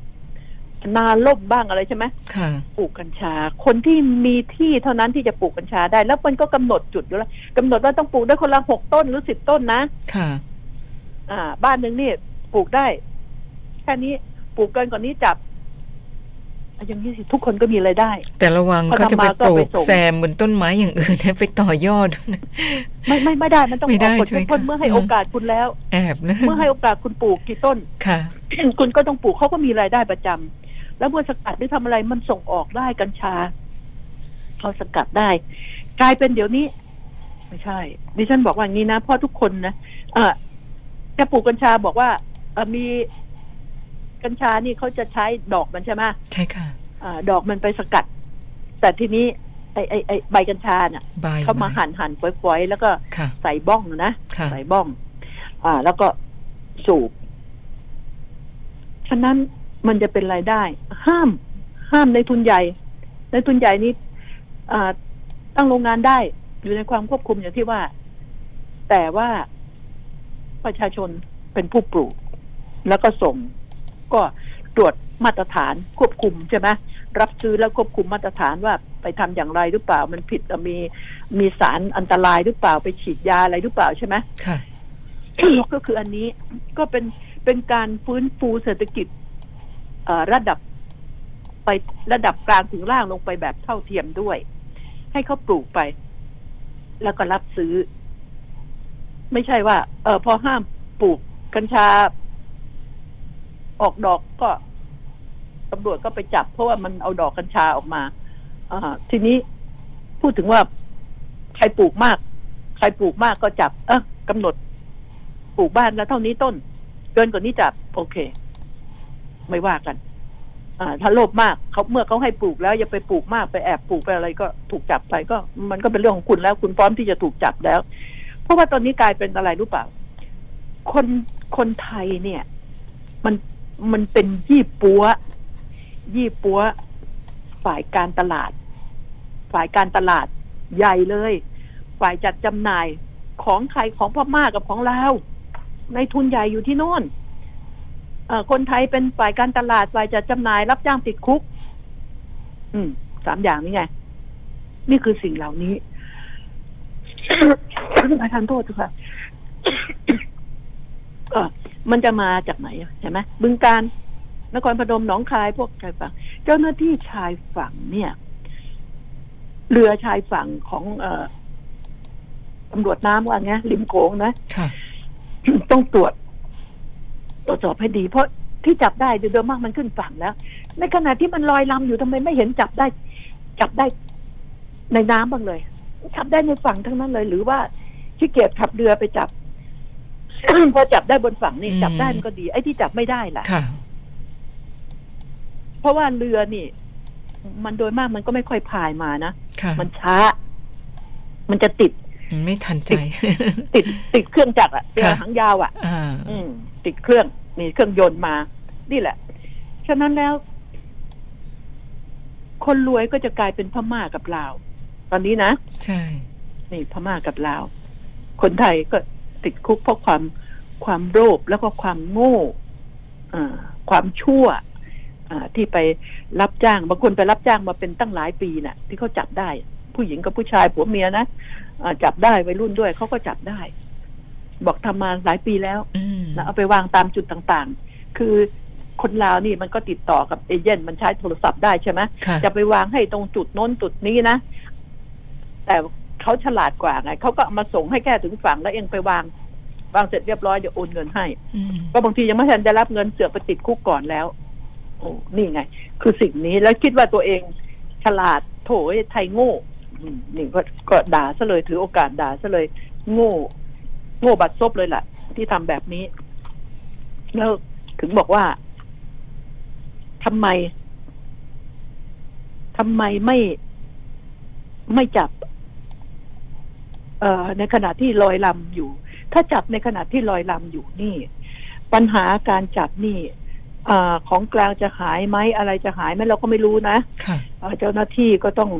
นาล่มบ้างอะไรใช่ไหมค่ะปลูกกัญชา คนที่มีที่เท่านั้นที่จะปลูกกัญชาได้ แล้วมันก็กำหนดจุดอยู่แล้วกำหนดว่าต้องปลูกได้คนละหกต้นหรือสิบต้นนะค่ะ อ่า บ้านหนึ่งนี่ปลูกได้ แค่นี้ปลูกเกินกว่านี้จับ อะอย่างนี้สิทุกคนก็มีรายได้ แต่ระวังพอเขาจะไปทำมาก็ปลูไปกส่งแซมบนต้นไม้อย่างอื่นนะไปต่อยอดนะไม่ไม่ไม่ได้มันต้องไม่ได้ออกกฎใช่ไหมเข้มข้นคะเมื่อให้อืมโอกาสคุณแล้ว แอบนะเมื่อให้โอกาสคุณปลูกกี่ต้นค่ะคุณก็ต้องปลูกเขาก็มีรายได้ประจำแล้วเมื่อสกัดหรือทำอะไรมันส่งออกได้กัญชาเขาสกัดได้ กลายเป็นเดี๋ยวนี้ ไม่ใช่ดิฉันบอกว่าอย่างนี้นะเพราะทุกคนนะเออจะปลูกกัญชาบอกว่าเอ่อมี กัญชานี่เขาจะใช้ดอกมันใช่ไหมใช่ค่ะอาดอกมันไปสกัด แต่ทีนี้ไอไอไอใบกัญชาเนี่ยใบเขามาใบหั่นหั่นฝอยๆแล้วก็ค่ะใส่บ้องนะค่ะใส่บ้อง อ่า แล้วก็สูบฉะนั้นมันจะเป็นรายได้ ห้าม ห้ามในทุนใหญ่ ในทุนใหญ่นี้อ่าตั้งโรงงานได้ อยู่ในความควบคุมอย่างที่ว่า แต่ว่าประชาชนเป็นผู้ปลูก แล้วก็ส่ง ก็ตรวจมาตรฐานควบคุมใช่ไหมรับซื้อแล้วควบคุมมาตรฐานว่าไปทำอย่างไรหรือเปล่ามันผิดอะมีมีสารอันตรายหรือเปล่าไปฉีดยาอะไรหรือเปล่าใช่ไหมค่ะก็คืออันนี้ก็เป็นเป็นการฟื้นฟูเศรษฐกิจเอ่อระดับไประดับกลางถึงล่างลงไปแบบเท่าเทียมด้วย ให้เขาปลูกไป แล้วก็รับซื้อ ไม่ใช่ว่า เออพอห้ามปลูกกัญชา ออกดอกก็ตำรวจก็ไปจับ เพราะว่ามันเอาดอกกัญชาออกมาอทีนี้พูดถึงว่าใครปลูกมาก ใครปลูกมากก็จับ เออกำหนด ปลูกบ้านแล้วเท่านี้ต้น เกินกว่านี้จับ โอเค ไม่ว่ากัน อ่า ถ้าโลภมากเขาเมื่อเขาให้ปลูกแล้วอย่าไปปลูกมากไปแอบปลูกไปอะไรก็ถูกจับไปก็ มันก็เป็นเรื่องของคุณแล้ว คุณพร้อมที่จะถูกจับแล้ว เพราะว่าตอนนี้กลายเป็นอะไรรู้เปล่า คนคนไทยเนี่ย มัน มันเป็นยี่ปัว ยี่ปัว ฝ่ายการตลาด ฝ่ายการตลาดใหญ่เลย ฝ่ายจัดจำหน่ายของใครของพม่ากับของลาวในทุนใหญ่อยู่ที่โน่นคนไทยเป็นฝ่ายการตลาดฝ่ายจัดจำหน่ายรับจ้างติดคุก อืมสามอย่างนี้ไง นี่คือสิ่งเหล่านี้ประทานโทษค่ะ เออมันจะมาจากไหนอะใช่ไหมบึงการนครพนมหนองคายพวกชายฝั่ง เจ้าหน้าที่ชายฝั่งเนี่ย เรือชายฝั่งของเออตำรวจน้ำว่าไงริมโขงนะค่ะต้องตรวจตรวจสอบให้ดี เพราะที่จับได้เดิมมากมันขึ้นฝั่งแล้ว ในขณะที่มันลอยลำอยู่ทำไมไม่เห็นจับได้ จับได้ในน้ำบ้างเลย จับได้ในฝั่งทั้งนั้นเลย หรือว่าขี้เกียจขับเรือไปจับ พอจับได้บนฝั่งนี่อืมจับได้มันก็ดี ไอ้ที่จับไม่ได้ล่ะค่ะเพราะว่าเรือนี่ มันโดยมากมันก็ไม่ค่อยพายมานะค่ะมันช้า มันจะติดไม่ทันใจ ติดติดเครื่องจักรอะเรือค่ะหางยาวอะอ่าอืม ติดเครื่องนี่เครื่องยนต์มา นี่แหละ ฉะนั้นแล้ว คนรวยก็จะกลายเป็นพม่ากับลาว ตอนนี้นะ ใช่ นี่พม่ากับลาว คนไทยก็ ติดคุกเพราะความความโลภแล้วก็ความโง่อ่าความชั่วอ่าที่ไปรับจ้างบางคนไปรับจ้างมาเป็นตั้งหลายปีน่ะ ที่เขาจับได้ ผู้หญิงกับผู้ชายผัวเมียนะอ่าจับได้วัยรุ่นด้วยเขาก็จับได้ บอกทำมาหลายปีแล้วอืมนะเอาไปวางตามจุดต่างๆ คือคนลาวนี่มันก็ติดต่อกับเอเย่นต์มันใช้โทรศัพท์ได้ใช่ไหมค่ะจะไปวางให้ตรงจุดโน้นจุดนี้นะแต่ เขาฉลาดกว่าไงเขาก็เอามาส่งให้แค่ถึงฝั่งแล้วเองไปวางวางเสร็จเรียบร้อยเดี๋ยวโอนเงินให้อืมก็บางทียังไม่ทันได้รับเงินเสือกไปติดคุกก่อนแล้ว โอ้นี่ไง คือสิ่งนี้แล้วคิดว่าตัวเองฉลาดโถยไทยโง่อืมนี่ก็ก็ด่าซะเลยถือโอกาสด่าซะเลย โง่ โง่บัดซบเลยแหละที่ทำแบบนี้ แล้วถึงบอกว่าทำไมทำไมไม่ไม่จับเอ่อ ในขณะที่ลอยลำอยู่ ถ้าจับในขณะที่ลอยลำอยู่นี่ ปัญหาการจับนี่อาของกลางจะหายไหมอะไรจะหายไหมเราก็ไม่รู้นะค่ะเอ่อเจ้าหน้าที่ก็ต้อง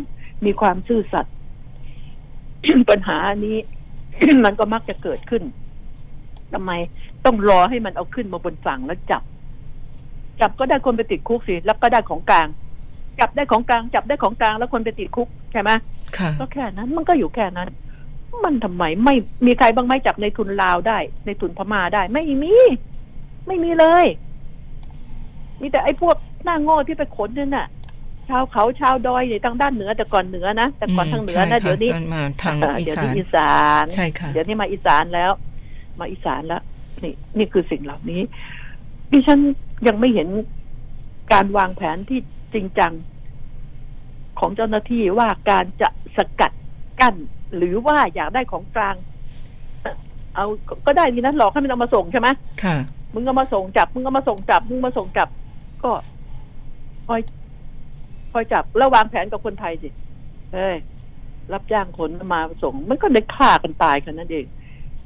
มีความซื่อสัตย์ปัญหานี้ มันก็มักจะเกิดขึ้นทำไมต้องรอให้มันเอาขึ้นมาบนฝั่งแล้วจับ จับก็ได้คนไปติดคุกสิแล้วก็ได้ของกลาง จับได้ของกลาง จับได้ของกลางแล้วคนไปติดคุกใช่ไหมค่ะก็แค่นั้น มันก็อยู่แค่นั้น มันทำไมไม่มีใครบ้างไหมจับในทุนลาวได้ ในทุนพม่าได้ ไม่มี ไม่มีเลย มีแต่ไอ้พวกหน้าโง่ที่ไปขนนั่นน่ะชาวเขาชาวดอยเนี่ยทางด้านเหนือแต่ก่อนเหนือนะแต่ก่อนทางเหนือนะใช่ค่เดี๋ยวนี้ตอมาทางเอ่ออีเดี๋ยวสานี้นอีสานใช่ค่ะเดี๋ยวนี้มาอีสานแล้ว มาอีสานแล้วนี่นี่คือสิ่งเหล่านี้ดิฉันยังไม่เห็นการวางแผนที่จริงจังของเจ้าหน้าที่ว่าการจะสกัดกั้น หรือว่าอยากได้ของกลาง เอาก็ได้นี่นะหลอกให้มันเอามาส่งใช่ไหมค่ะ มึงก็มาส่งจับ มึงก็มาส่งจับ มึงมาส่งจับ ก็คอยคอยจับแล้ววางแผนกับคนไทยสิเฮ้ยรับจ้างคนมาส่ง มันก็ได้ฆ่ากันตายกันนั่นเอง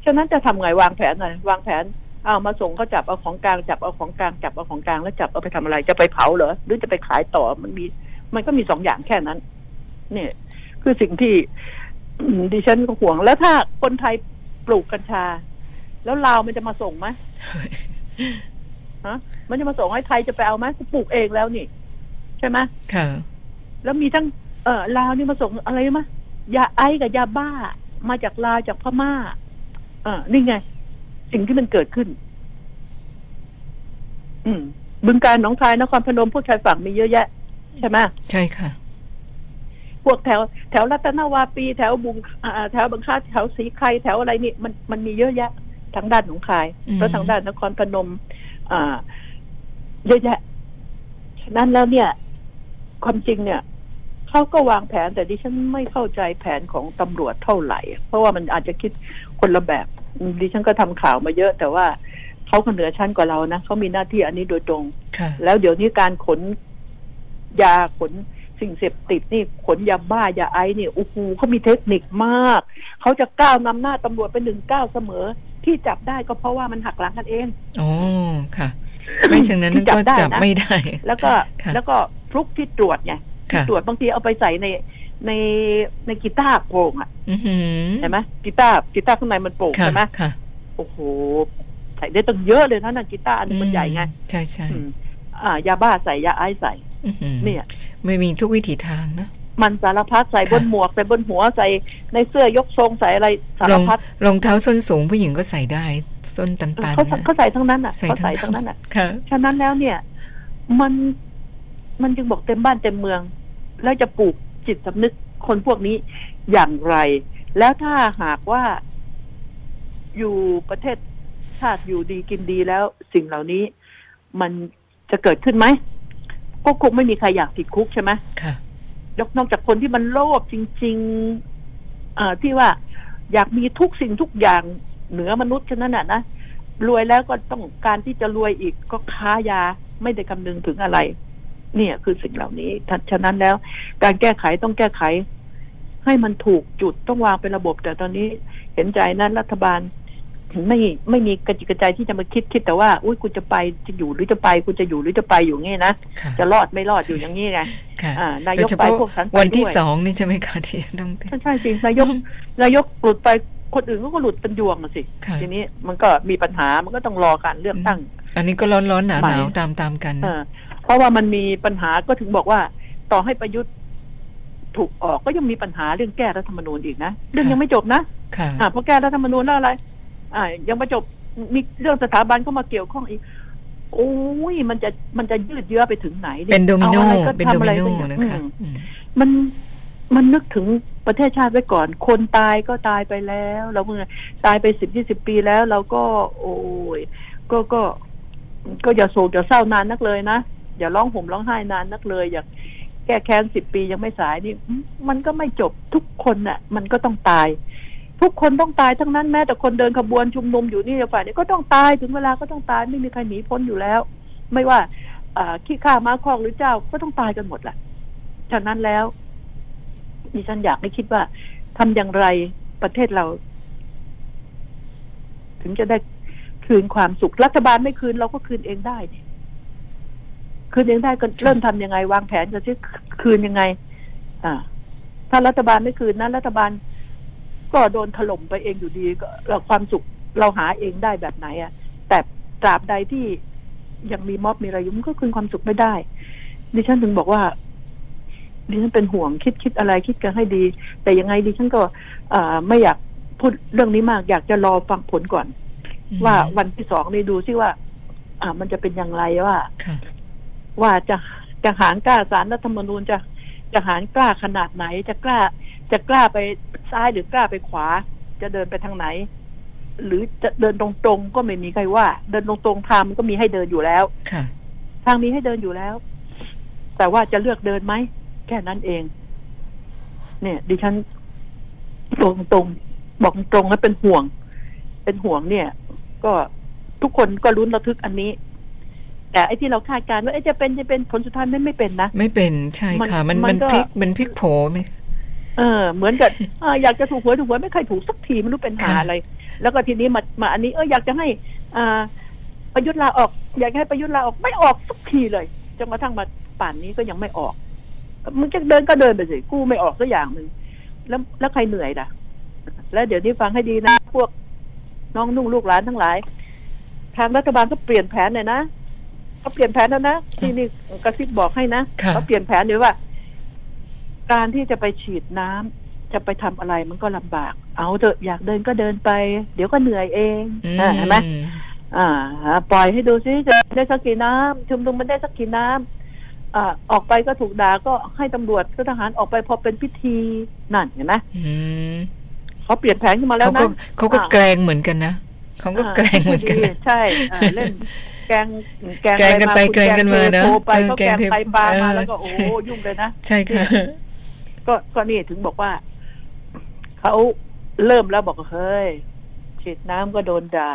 ฉะนั้นจะทำไงวางแผนอะไรวางแผนเอามาส่งเขาจับเอาของกลางจับเอาของกลางจับเอาของกลางแล้วจับเอาไปทำอะไรจะไปเผาเหรอหรือจะไปขายต่อมันมี มันก็มีสองอย่างแค่นั้น เนี่ย คือสิ่งที่อืม ดิฉันก็ห่วงแล้วถ้าคนไทยปลูกกัญชา แล้วลาวมันจะมาส่งไหมฮะมันจะมาส่งให้ไทยจะไปเอาไหมปลูกเองแล้วนี่ ใช่ไหมค่ะ แล้วมีทั้ง เออลาวนี่มาส่งอะไรมะยาไอซ์กับยาบ้า มาจากลาวจากพม่าอ่านี่ไง สิ่งที่มันเกิดขึ้น อืมบึงการหนองคายนครพนมพวกชายฝั่งมีเยอะแยะ ใช่ไหมใช่ค่ะ พวกแถวแถวรัตนวาปี แถวบุงอ่าแถวบางคาแถวสีไครแถวอะไรนี่มันมันมีเยอะแยะทางด้านหนองคายอืมแล้วทางด้านนครพนม อ่า เยอะแยะฉะนั้นแล้วเนี่ย ความจริงเนี่ยเขาก็วางแผนแต่ดิฉันไม่เข้าใจแผนของตำรวจเท่าไหร่ เพราะว่ามันอาจจะคิดคนละแบบดิฉันก็ทำข่าวมาเยอะ แต่ว่าเขาก็เหนือชั้นกว่าเรานะเขามีหน้าที่อันนี้โดยตรงค่ะแล้วเดี๋ยวนี้การขนยาขน สิ่งเสพติดนี่ขนยาบ้ายาไอซ์นี่โอ้โหเขามีเทคนิคมาก เขาจะก้าวนำหน้าตำรวจเป็นหนึ่งก้าวเสมอ ที่จับได้ก็เพราะว่ามันหักหลังกันเองอ๋อค่ะ ไม่เช่นนั้นที่จัก็บได้นะจับไม่ได้ แล้วก็ค่ะแล้วก็ฟลุกที่ตรวจไงที่ค่ะตรวจบางทีเอาไปใส่ในในในกีตาร์โปร่งอะอือหือเห็นไหมกีตาร์กีตาร์ข้างในมันโปร่งค่ะใช่ไหมค่ะโอ้โหใส่ได้ตั้งเยอะเลยนะนั่นกีตาร์อันนี้มันใหญ่ไง ใช่ใช่อืมอ่ายาบ้าใส่ยาไอซ์ใส่อื้อหือเนี่ย ไม่มีทุกวิถีทางนะมันสารพัดใส่ค่ะบนหมวกใส่บนหัวใส่ในเสื้อยกทรงใส่อะไรสารรองพัดรองเท้าส้นสูงผู้หญิงก็ใส่ได้ส้นตันเขาๆนะเขาใส่ทั้งนั้นอะใส่เขาทั้ใส่งทั้งนั้นอะค่ะฉะนั้นแล้วเนี่ย มันมันจึงบอกเต็มบ้านเต็มเมือง แล้วจะปลูกจิตสำนึกคนพวกนี้อย่างไร แล้วถ้าหากว่าอยู่ประเทศชาติอยู่ดีกินดีแล้วสิ่งเหล่านี้ มันจะเกิดขึ้นไหม ก็คงไม่มีใครอยากติดคุกใช่ไหมค่ะยกนอกจากคนที่มันโลภจริงๆอ่าที่ว่าอยากมีทุกสิ่งทุกอย่างเหนือมนุษย์ฉะนั้นน่ะนะรวยแล้วก็ต้องการที่จะรวยอีกก็ค้ายาไม่ได้คำนึงถึงอะไร เนี่ยคือสิ่งเหล่านี้ฉะฉะนั้นแล้ว การแก้ไขต้องแก้ไข ให้มันถูกจุดต้องวางเป็นระบบ แต่ตอนนี้เห็นใจนั้นรัฐบาล ไม่ไม่มีกระจิกกระใจที่จะมาคิดคิดแต่ว่าอุ้ยกูจะไปจะอยู่หรือจะไปกูจะอยู่หรือจะไปอยู่งี้นะค่ะจะรอดไม่รอดอยู่อย่างนี้ไงค่ะอ่านายโดกยเฉไปพาะพวกฉันไปวันที่ด้วยสองนี่ใช่ไหมคะที่จะต้องใช่ใช่จริงนายกนายกหลุดไปคนอื่นก็หลุดเป็นยวงอะสิค่ะทีนี้มันก็มีปัญหามันก็ต้องรอการเลือกตั้ง อันนี้ก็ร้อนร้อนๆหนาวใหม่หนาวตามตามๆกันเออเพราะว่ามันมีปัญหาก็ถึงบอกว่า ต่อให้ประยุทธ์ถูกออกก็ยังมีปัญหาเรื่องแก้รัฐธรรมนูญอีกนะเรื่องยังไม่จบนะค่ะอ่าพอแก้รัฐธรรมนูญแล้วอะไร อ่ายังไม่จบมีเรื่องสถาบันเข้ามาเกี่ยวข้องอีกโอ้ยมันจะมันจะยืดเยื้อไปถึงไหนยเป็นโดมิโนอาอะไรก็เป็นทำโดอะไรมิโนก็อย่างนะคะอืมอืมมันมันนึกถึงประเทศชาติไว้ก่อน คนตายก็ตายไปแล้วเราเมื่อตายไปสิบยี่สิบปีแล้ว เราก็ โอ้ยก็ก็ ก็อย่าโศกอย่าเศร้านานนักเลยนะอย่าร้องห่มร้องไห้นานนักเลย อย่าแก้แค้นสิบปียังไม่สายนี่อืมมันก็ไม่จบทุกคนน่ะ มันก็ต้องตาย ทุกคนต้องตายทั้งนั้นแม้แต่คนเดินขบวนชุมนุมอยู่นี่ฝ่ายนี้ก็ต้องตายถึงเวลาก็ต้องตายไม่มีใครหนีพ้นอยู่แล้ว ไม่ว่าอ่าขี้ข้าม้าคอกหรือเจ้าก็ต้องตายกันหมดแหละฉะนั้นแล้วดิฉันอยากให้คิดว่าทำอย่างไรประเทศเรา ถึงจะได้คืนความสุขรัฐบาลไม่คืนเราก็คืนเองได้เนี่ยคืนเองได้ก็เริ่มทำยังไง วางแผนกันซิคืนยังไง อ่า ถ้ารัฐบาลไม่คืนนะรัฐบาล ก็โดนถล่มไปเองอยู่ดีก็เราความสุขเราหาเองได้แบบไหนอะแต่ตราบใดที่ยังมีม็อบมีอะไรอยุ่มันก็คืนความสุขไม่ได้ ดิฉันถึงบอกว่า ดิฉันเป็นห่วงคิดคิดอะไรคิดกันให้ดี แต่ยังไงดิฉันก็อ่าไม่อยากพูดเรื่องนี้มาก อยากจะรอฟังผลก่อน ว่าวันที่สองนี่ดูซิว่า อ่า มันจะเป็นอย่างไรว่าค่ะว่าจะจะหารกล้าสารรัฐธรรมนูญจะจะหารกล้าขนาดไหนจะกล้า จะกล้าไปซ้ายหรือกล้าไปขวา จะเดินไปทางไหน หรือจะเดินตรงๆก็ไม่มีใครว่า เดินตรงๆทางมันก็มีให้เดินอยู่แล้วค่ะทางมีให้เดินอยู่แล้ว แต่ว่าจะเลือกเดินไหมแค่นั้นเอง เนี่ย ดิฉันตรงตรงๆบอกตรงๆแล้วเป็นห่วง เป็นห่วงเนี่ย ก็ทุกคนก็รุ้นระทึกอันนี้ แต่ไอ้ที่เราคาดการณ์ว่าเอ๊ะจะเป็นจะเป็นผลสุดท้ายไม่ไม่เป็นนะ ไม่เป็นใช่ค่ะ มันมันมันก็พลิกมันพลิกโผไหม เออเหมือนกับอ่าอยากจะถูกหวยถูกหวยไม่เคยถูกสักทีไม่รู้เป็นหาค่ะอะไร แล้วก็ทีนี้มามาอันนี้เอออยากจะให้อ่าประยุทธ์ลาออก อยากให้ประยุทธ์ลาออกไม่ออกสักทีเลยจนกระทั่งมาป่านนี้ก็ยังไม่ออกมึงจะเดินก็เดินไปสิกูไม่ออกสักอย่างหนึ่งแล้วแล้วใครเหนื่อยล่ะ แล้วเดี๋ยวนี้ฟังให้ดีนะ พวกน้องนุ่งลูกหลานทั้งหลาย ทางรัฐบาลก็เปลี่ยนแผนเลยนะเขาเปลี่ยนแผนแล้วนะที่นี่กระซิบบอกให้นะค่ะเขาเปลี่ยนแผนเดี๋ยวว่า การที่จะไปฉีดน้ำจะไปทำอะไรมันก็ลำบาก เอาเถอะอยากเดินก็เดินไป เดี๋ยวก็เหนื่อยเองอือ่าเห็นไหมอ่า ปล่อยให้ดูซิจะได้สักกี่น้ำชุมนุมมันได้สักกี่น้ำอ่าออกไปก็ถูกด่าก็ให้ตำรวจก็ทหารออกไปพอเป็นพิธีนั่นเห็นไหมอืมเขาเปลี่ยนแผนขึ้นมาแล้วเขาก็นะเขาก็อ่าแกล้งเหมือนกันนะเขาก็แกล้งเหมือนกันนะใช่อ่าเล่นแกงแกงแกล้งกันไปอะรแกล้งกันมานะโทรไปเออก็แกงแกล้งไปปลามาเออแล้วก็โอ้ใช่โหยุ่งเลยนะ ใช่ค่ะ ก็ก็นี่ถึงบอกว่าเขาเริ่มแล้วบอกว่าเฮ้ยฉีดน้ำก็โดนด่า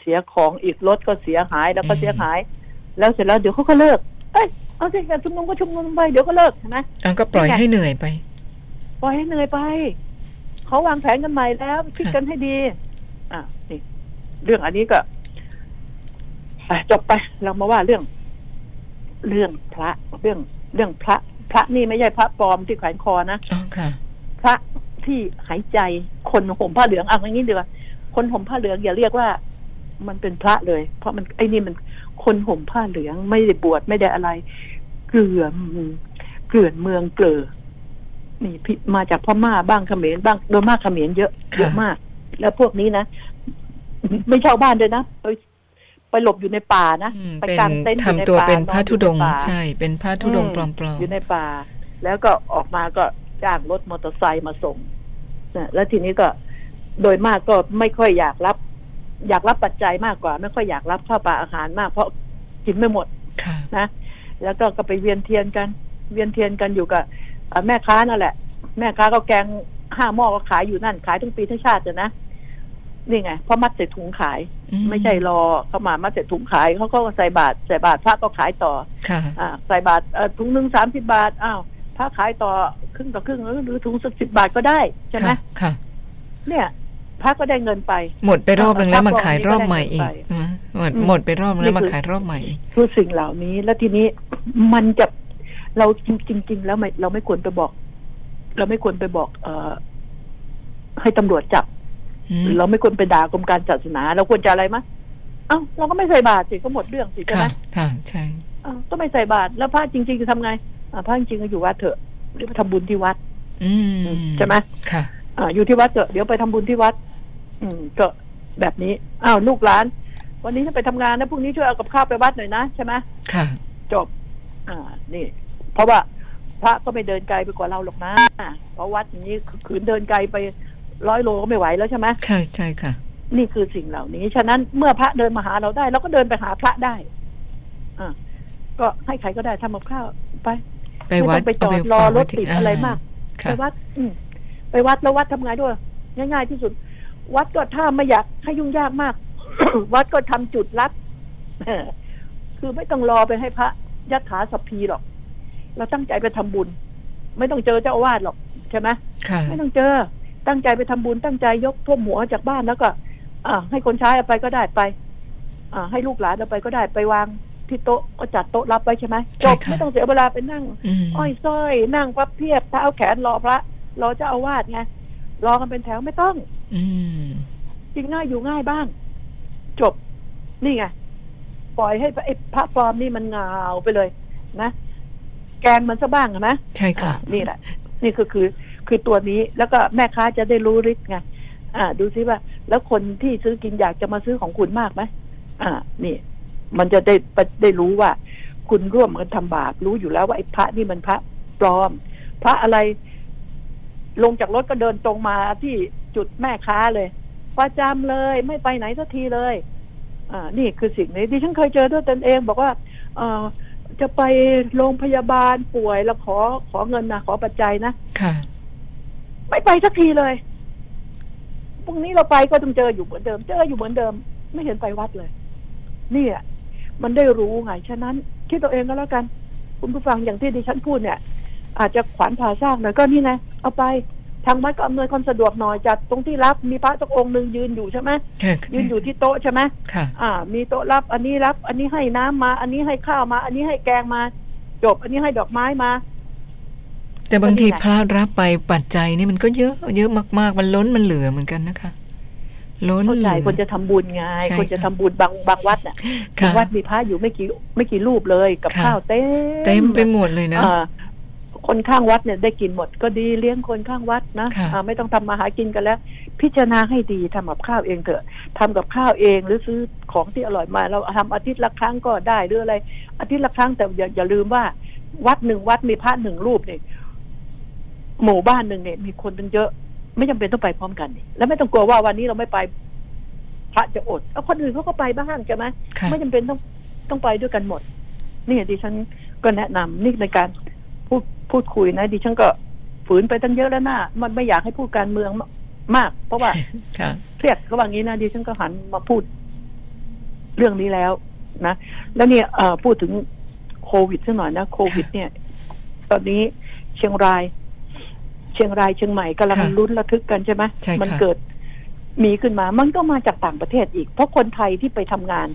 เสียของอีกรถก็เสียหายแล้วก็อืมเสียหาย แล้วเสร็จแล้วเดี๋ยวเขาก็เลิก เอ้ยเอาสิอยากชุมนุมก็ชุมนุมไปเดี๋ยวก็เลิกใช่ไหมอะก็ปล่อยให้เหนื่อยไป ปล่อยให้เหนื่อยไปเขาวางแผนกันใหม่แล้วคิดกันให้ดี อะนี่ เรื่องอันนี้ก็อะจบไปเรามาว่าเรื่อง เรื่องพระเรื่องเรื่องพระพ ระนี่ไม่ใช่พระปลอมที่แขวนคอนะอ๋อค่ะพระที่หายใจคนห่มผ้าเหลืองอะอย่างนี้ดีกว่าคนห่มผ้าเหลืองอย่าเรียกว่ามันเป็นพระเลย เพราะมันไอ้นี่มันคนห่มผ้าเหลืองไม่ได้บวชไม่ได้อะไร เกลือเกลื่อนเมืองเกลือนี่พี่มาจากพม่าบ้างเขมรบ้างโดยมากเขมรเยอะค่ะเยอะมาก แล้วพวกนี้นะไม่เช่าบ้านเลยนะไป ไปหลบอยู่ในป่านะอืมไปเป็นกางเต็นท์อยู่ในทำตัวป่าเป็นพระอธุดงค์อยู่ในป่าใช่ เป็นพระธุดงค์ปลอมอยู่ในป่า แล้วก็ออกมาก็จ้างรถมอเตอร์ไซค์มาส่งนะแล้วทีนี้ก็โดยมากก็ไม่ค่อยอยากรับ อยากรับปัจจัยมากกว่า ไม่ค่อยอยากรับข้าวปลาอาหารมาก เพราะกินไม่หมดๆค่ะนะแล้วก็ก็ไปเวียนเทียนกัน เวียนเทียนกันอยู่กับเอ่อแม่ค้านั่นแหละ แม่ค้าก็แกงห้าหม้อก็ขายอยู่นั่นขายทั้งปีทั้งชาติเลยนะนี่ไงเพราะมัดใส่ถุงขายอืม ไม่ใช่รอเข้ามามัดใส่ถุงขายเขาก็ใส่บาทใส่บาทพระก็ขายต่อค่ะอ่าใส่บาทเอ่อถุงหนึ่งสามสิบาทอ้าวพระขายต่อครึ่งต่อครึ่งหรือถุงสักสิบบาทก็ได้ใช่ไหมค่ะค่ะเนี่ยพระก็ได้เงินไป หมดไปรอบนึงแล้วเอามาเอาขายรอบใหม่อีกไปใช่ไหมหมดอืมหมดไปรอบนึงแล้วนี่มาคือขายรอบใหม่อีกคือสิ่งเหล่านี้แล้วทีนี้มันจะเราจริง ๆ แล้วไม่เราไม่ควรไปบอก เราไม่ควรไปบอก เออให้ตำรวจจับอืม เราไม่ควรไปด่ากรมการศาสนา เราควรจะอะไรมะเอ้าเราก็ไม่ใส่บาตรสิก็หมดเรื่องสิใช่ไหค่ะมค่ะใช่เอ้าก็ไม่ใส่บาตรแล้วพระจริงๆจะทำไงอ่าพระจริงๆก็อยู่วัดเถอะหรือไปทำบุญที่วัด อืมใช่ไหมค่ะอ่าอยู่ที่วัดเถอะเดี๋ยวไปทำบุญที่วัด อืมก็แบบนี้อ้าวลูกหลาน วันนี้ถ้าไปทำงานนะพรุ่งนี้ช่วยเอากับข้าวไปวัดหน่อยนะใช่ไหมค่ะ จบ อ่า นี่ เพราะว่าพระก็ไม่เดินไกลไปกว่าเราหรอกนะเพราะวัดอย่างนี้ขืนเดินไกลไป ร้อยโลก็ไม่ไหวแล้วใช่ไหมค่ะใช่ค่ะ นี่คือสิ่งเหล่านี้ ฉะนั้นเมื่อพระเดินมาหาเราได้เราก็เดินไปหาพระได้อ่าก็ให้ใครก็ได้ทำกับข้าวไปไปวัดไม่ต้องไปจอดเารอฝากรไว้ถที่ติดอะไรมากไปค่ะวัด อืมไปวัดแล้ววัดทำไงด้วย ง่าย ๆ ที่สุด วัดก็ถ้าไม่อยากให้ยุ่งยากมาก วัดก็ทำจุดรับคือไม่ต้องรอไปให้พระยัดถาสัพพีหรอก เราตั้งใจไปทำบุญ ไม่ต้องเจอเจ้าอาวาสหรอกใช่ไหมค่ะไม่ต้องเจอ ตั้งใจไปทำบุญตั้งใจยกท่วมหัวจากบ้านแล้วก็อ่าให้คนใช้เอาไปก็ได้ไปอ่าให้ลูกหลานเอาไปก็ได้ไปวางที่โต๊ะก็จัดโต๊ะรับไว้ใช่ไหมจบไม่ต้องเสียเวลาไปนั่งอืมอ้อยส้อยนั่งพับเพียบเท้าแขนรอพระรอเจ้าอาวาสไงรอกันเป็นแถวไม่ต้อง อืมกินง่ายอยู่ง่ายบ้าง จบนี่ไงปล่อยให้ไอ้พระปลอมนี่มันเงาไปเลย นะแกงมันซะบ้างเห็นไหมใช่ค่ะอะนี่แหละ นี่คือคือ คือตัวนี้แล้วก็แม่ค้าจะได้รู้ฤทธิ์ไงอ่า ดูซิว่า แล้วคนที่ซื้อกินอยากจะมาซื้อของคุณมากไหมอ่า นี่ มันจะได้ได้รู้ว่า คุณร่วมกันทำบาปรู้อยู่แล้วว่าไอ้พระนี่มันพระปลอม พระอะไร ลงจากรถก็เดินตรงมาที่จุดแม่ค้าเลยประจำเลยไม่ไปไหนสักทีเลย อ่า นี่คือสิ่งนี้ดิฉันเคยเจอด้วยตนเองบอกว่า เออจะไปโรงพยาบาลป่วยแล้วขอขอเงินนะขอปัจจัยนะค่ะ ไม่ไปสักทีเลยพรุ่งนี้เราไปก็ต้องเจออยู่เหมือนเดิม เจออยู่เหมือนเดิม ไม่เห็นไปวัดเลยเนี่ยมันได้รู้ไง ฉะนั้น คิดตัวเองก็แล้วกัน คุณผู้ฟังอย่างที่ดิฉันพูดเนี่ย อาจจะขวานผ่าซากหน่อยก็นี่ไงเอาไปทางวัดก็อำนวยความสะดวกหน่อยจัดตรงที่รับมีพระสักองค์หนึ่งยืนอยู่ใช่ไหมค่ะยืนอยู่ที่โต๊ะใช่ไหมค่ะอ่า มีโต๊ะรับ อันนี้รับ อันนี้ให้น้ำมา อันนี้ให้ข้าวมา อันนี้ให้แกงมา จบ อันนี้ให้ดอกไม้มา แต่บางทีก็นี่ไงพระรับไปปัจจัยนี่มันก็เยอะ เยอะมาก ๆ มันล้นมันเหลือเหมือนกันนะคะ ล้นเข้าเหใจลือคนจะทำบุญไงใช่คนจะค่ะทำบุญบางบางวัดน่ะค่ะบางวัดมีพระอยู่ไม่กี่ไม่กี่รูปเลยกับค่ะข้าวเต็มเต็มไปหมดเลยนะอ่าคนข้างวัดเนี่ยได้กินหมดก็ดีเลี้ยงคนข้างวัดนะค่ะอ่าไม่ต้องทำมาหากินกันแล้ว พิจารณาให้ดีทำกับข้าวเองเถอะทำกับข้าวเองหรือซื้อของที่อร่อยมา เราทำอาทิตย์ละครั้งก็ได้หรืออะไร อาทิตย์ละครั้งแต่อย่าอย่าลืมว่า วัดหนึ่งวัดมีพระหนึ่งรูปเนี่ย หมู่บ้านหนึ่งเนี่ยมีคนตั้งเยอะ ไม่จำเป็นต้องไปพร้อมกันนี่แล้วไม่ต้องกลัวว่าวันนี้เราไม่ไปพระจะอดเอาคนอื่นเขาก็ไปบ้างใช่ไหมค่ะไม่จำเป็นต้องต้องไปด้วยกันหมด นี่ดิฉันก็แนะนำนี่ในการพูดพูดคุยนะ ดิฉันก็ฝืนไปตั้งเยอะแล้วนะมันไม่อยากให้พูดการเมืองมาก เพราะว่าค่ะเครียดก็ว่างี้นะดิฉันก็หันมาพูดเรื่องนี้แล้วนะแล้วเนี่ยเอ่อพูดถึงโควิดสักหน่อยนะโควิด เนี่ย ตอนนี้เชียงราย เชียงรายเชียงใหม่กำลังค่ะลุ้นระทึกกันใช่ไหมใช่ค่ะ มัเกิดมีขึ้นมา มันก็มาจากต่างประเทศอีก เพราะคนไทยที่ไปทำงาน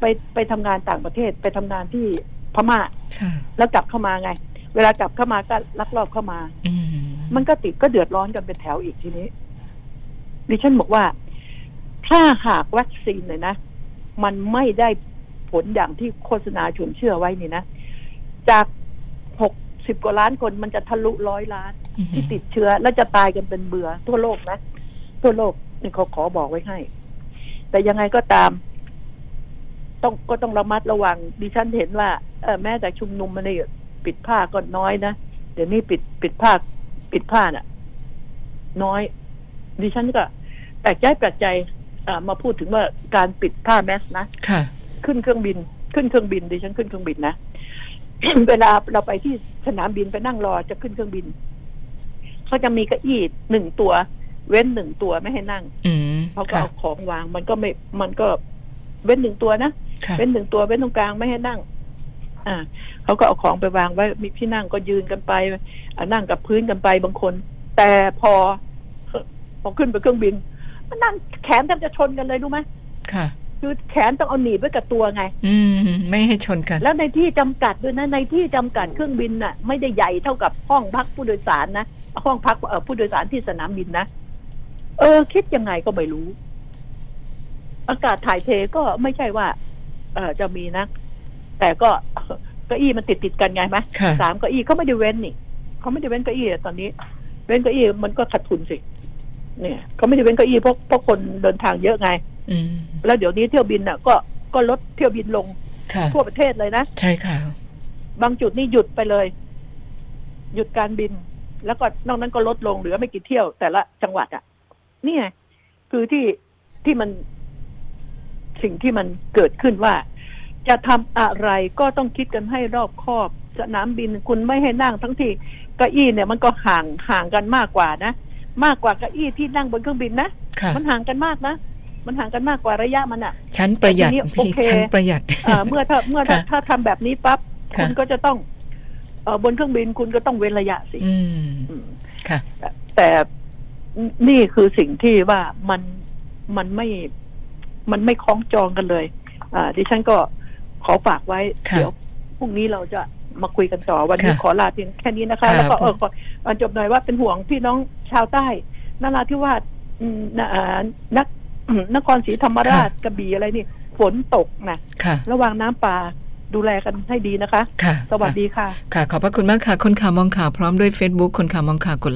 ไปไปทำงานต่างประเทศไปทำงานที่พม่า ค่ะ แล้วกลับเข้ามาไง เวลากลับเข้ามาก็ลักลอบเข้ามา อืมมันก็ติดก็เดือดร้อนกันเป็นแถวอีกทีนี้ ดิฉันบอกว่า ถ้าหากวัคซีนเนี่ยนะ มันไม่ได้ผลอย่างที่โฆษณาชวนเชื่อไว้นี่นะ จากหก สิบกว่าล้านคนมันจะทะลุร้อยล้านที่ติดเชื้อ แล้วจะตายกันเป็นเบื่อทั่วโลกนะ ทั่วโลกนี่เขาขอบอกไว้ให้ แต่ยังไงก็ตาม ต้องก็ต้องระมัดระวัง ดิฉันเห็นว่าเออแม้แต่ชุมนุมมันเนี่ยปิดผ้าก็น้อยนะเดี๋ยวนี้ปิดปิดผ้าปิดผ้าน่ะ น้อย ดิฉันก็แปลกใจแปลกใจอ่ามาพูดถึงว่าการปิดผ้าแมสนะค่ะ ขึ้นเครื่องบิน ขึ้นเครื่องบินดิฉันขึ้นเครื่องบินนะ เวลาเราไปที่สนามบินไปนั่งรอจะขึ้นเครื่องบินเขาจะมีเก้าอี้หนึ่งตัว เว้นหนึ่งตัวไม่ให้นั่งอืมเขาก็ค่ะเอาของวางมันก็ไม่มันก็เว้นหนึ่งตัวนะค่ะเว้นหนึ่งตัวเว้นตรงกลางไม่ให้นั่ง อ่าเขาก็เอาของไปวางไว้มีที่นั่งก็ยืนกันไปอ่านั่งกับพื้นกันไปบางคน แต่พอพอขึ้นไปเครื่องบิน มันนั่งแขนแทบจะชนกันเลยรู้ไหมค่ะ คือแขนต้องเอาหนีบไว้กับตัวไง อืมไม่ให้ชนกัน แล้วในที่จำกัดด้วยนะในที่จำกัดเครื่องบินน่ะ ไม่ได้ใหญ่เท่ากับห้องพักผู้โดยสารนะห้องพักเอ่อผู้โดยสารที่สนามบินนะเออ คิดยังไงก็ไม่รู้ อากาศถ่ายเทก็ไม่ใช่ว่า เออจะมีนะแต่ก็เก้าอี้มันติดติดๆกันไงไหมค่ะสามเก้าอี้เขาไม่ได้เว้นนี่เขาไม่ได้เว้นเก้าอี้อะตอนนี้ เว้นเก้าอี้มันก็ขาดทุนสิ เนี่ยเขาไม่ได้เว้นเก้าอี้เพราะเพราะคนเดินทางเยอะไงอืม แล้วเดี๋ยวนี้เที่ยวบินน่ะ ก็ก็ลดเที่ยวบินลงค่ะทั่วประเทศเลยนะ ใช่ค่ะ บางจุดนี่หยุดไปเลย หยุดการบิน แล้วก็นอกนั้นก็ลดลงเหลือไม่กี่เที่ยวแต่ละจังหวัดอะนี่ไงคือที่ที่มันสิ่งที่มันเกิดขึ้นว่า จะทำอะไรก็ต้องคิดกันให้รอบคอบ สนามบินคุณไม่ให้นั่งทั้งที่เก้าอี้เนี่ยมันก็ห่างห่างกันมากกว่านะมากกว่าเก้าอี้ที่นั่งบนเครื่องบินนะค่ะมันห่างกันมากนะ มันห่างกันมากกว่าระยะมันอะชั้นประหยัดทีนี้โอพี่เคชั้นประหยัดเอ่อเมื่อถ้าเมื่อถ้าค่ะถ้าทำแบบนี้ปั๊บค่ะคุณก็จะต้องเออบนเครื่องบินคุณก็ต้องเว้นระยะสิอืมอืมค่ะแต่แต่นี่คือสิ่งที่ว่ามันมันไม่มันไม่คล้องจองกันเลย อ่า ดิฉันก็ขอฝากไว้ค่ะเดี๋ยวพรุ่งนี้เราจะมาคุยกันต่อวันนี้ค่ะขอลาเพียงแค่นี้นะคะค่ะแล้วก็ผมเออขออ่าจบหน่อยว่าเป็นห่วงพี่น้องชาวใต้นราธิวาสอืมนะอ่านักอืม นครศรีธรรมราชกระบี่อะไรนี่ฝนตกนะค่ะระวังน้ำป่าดูแลกันให้ดีนะคะค่ะสวัสดีค่ะ ค่ะ ขอบพระคุณมากค่ะ คนข่าวมองข่าวพร้อมด้วย Facebook คนข่าวมองข่าวกดไลค์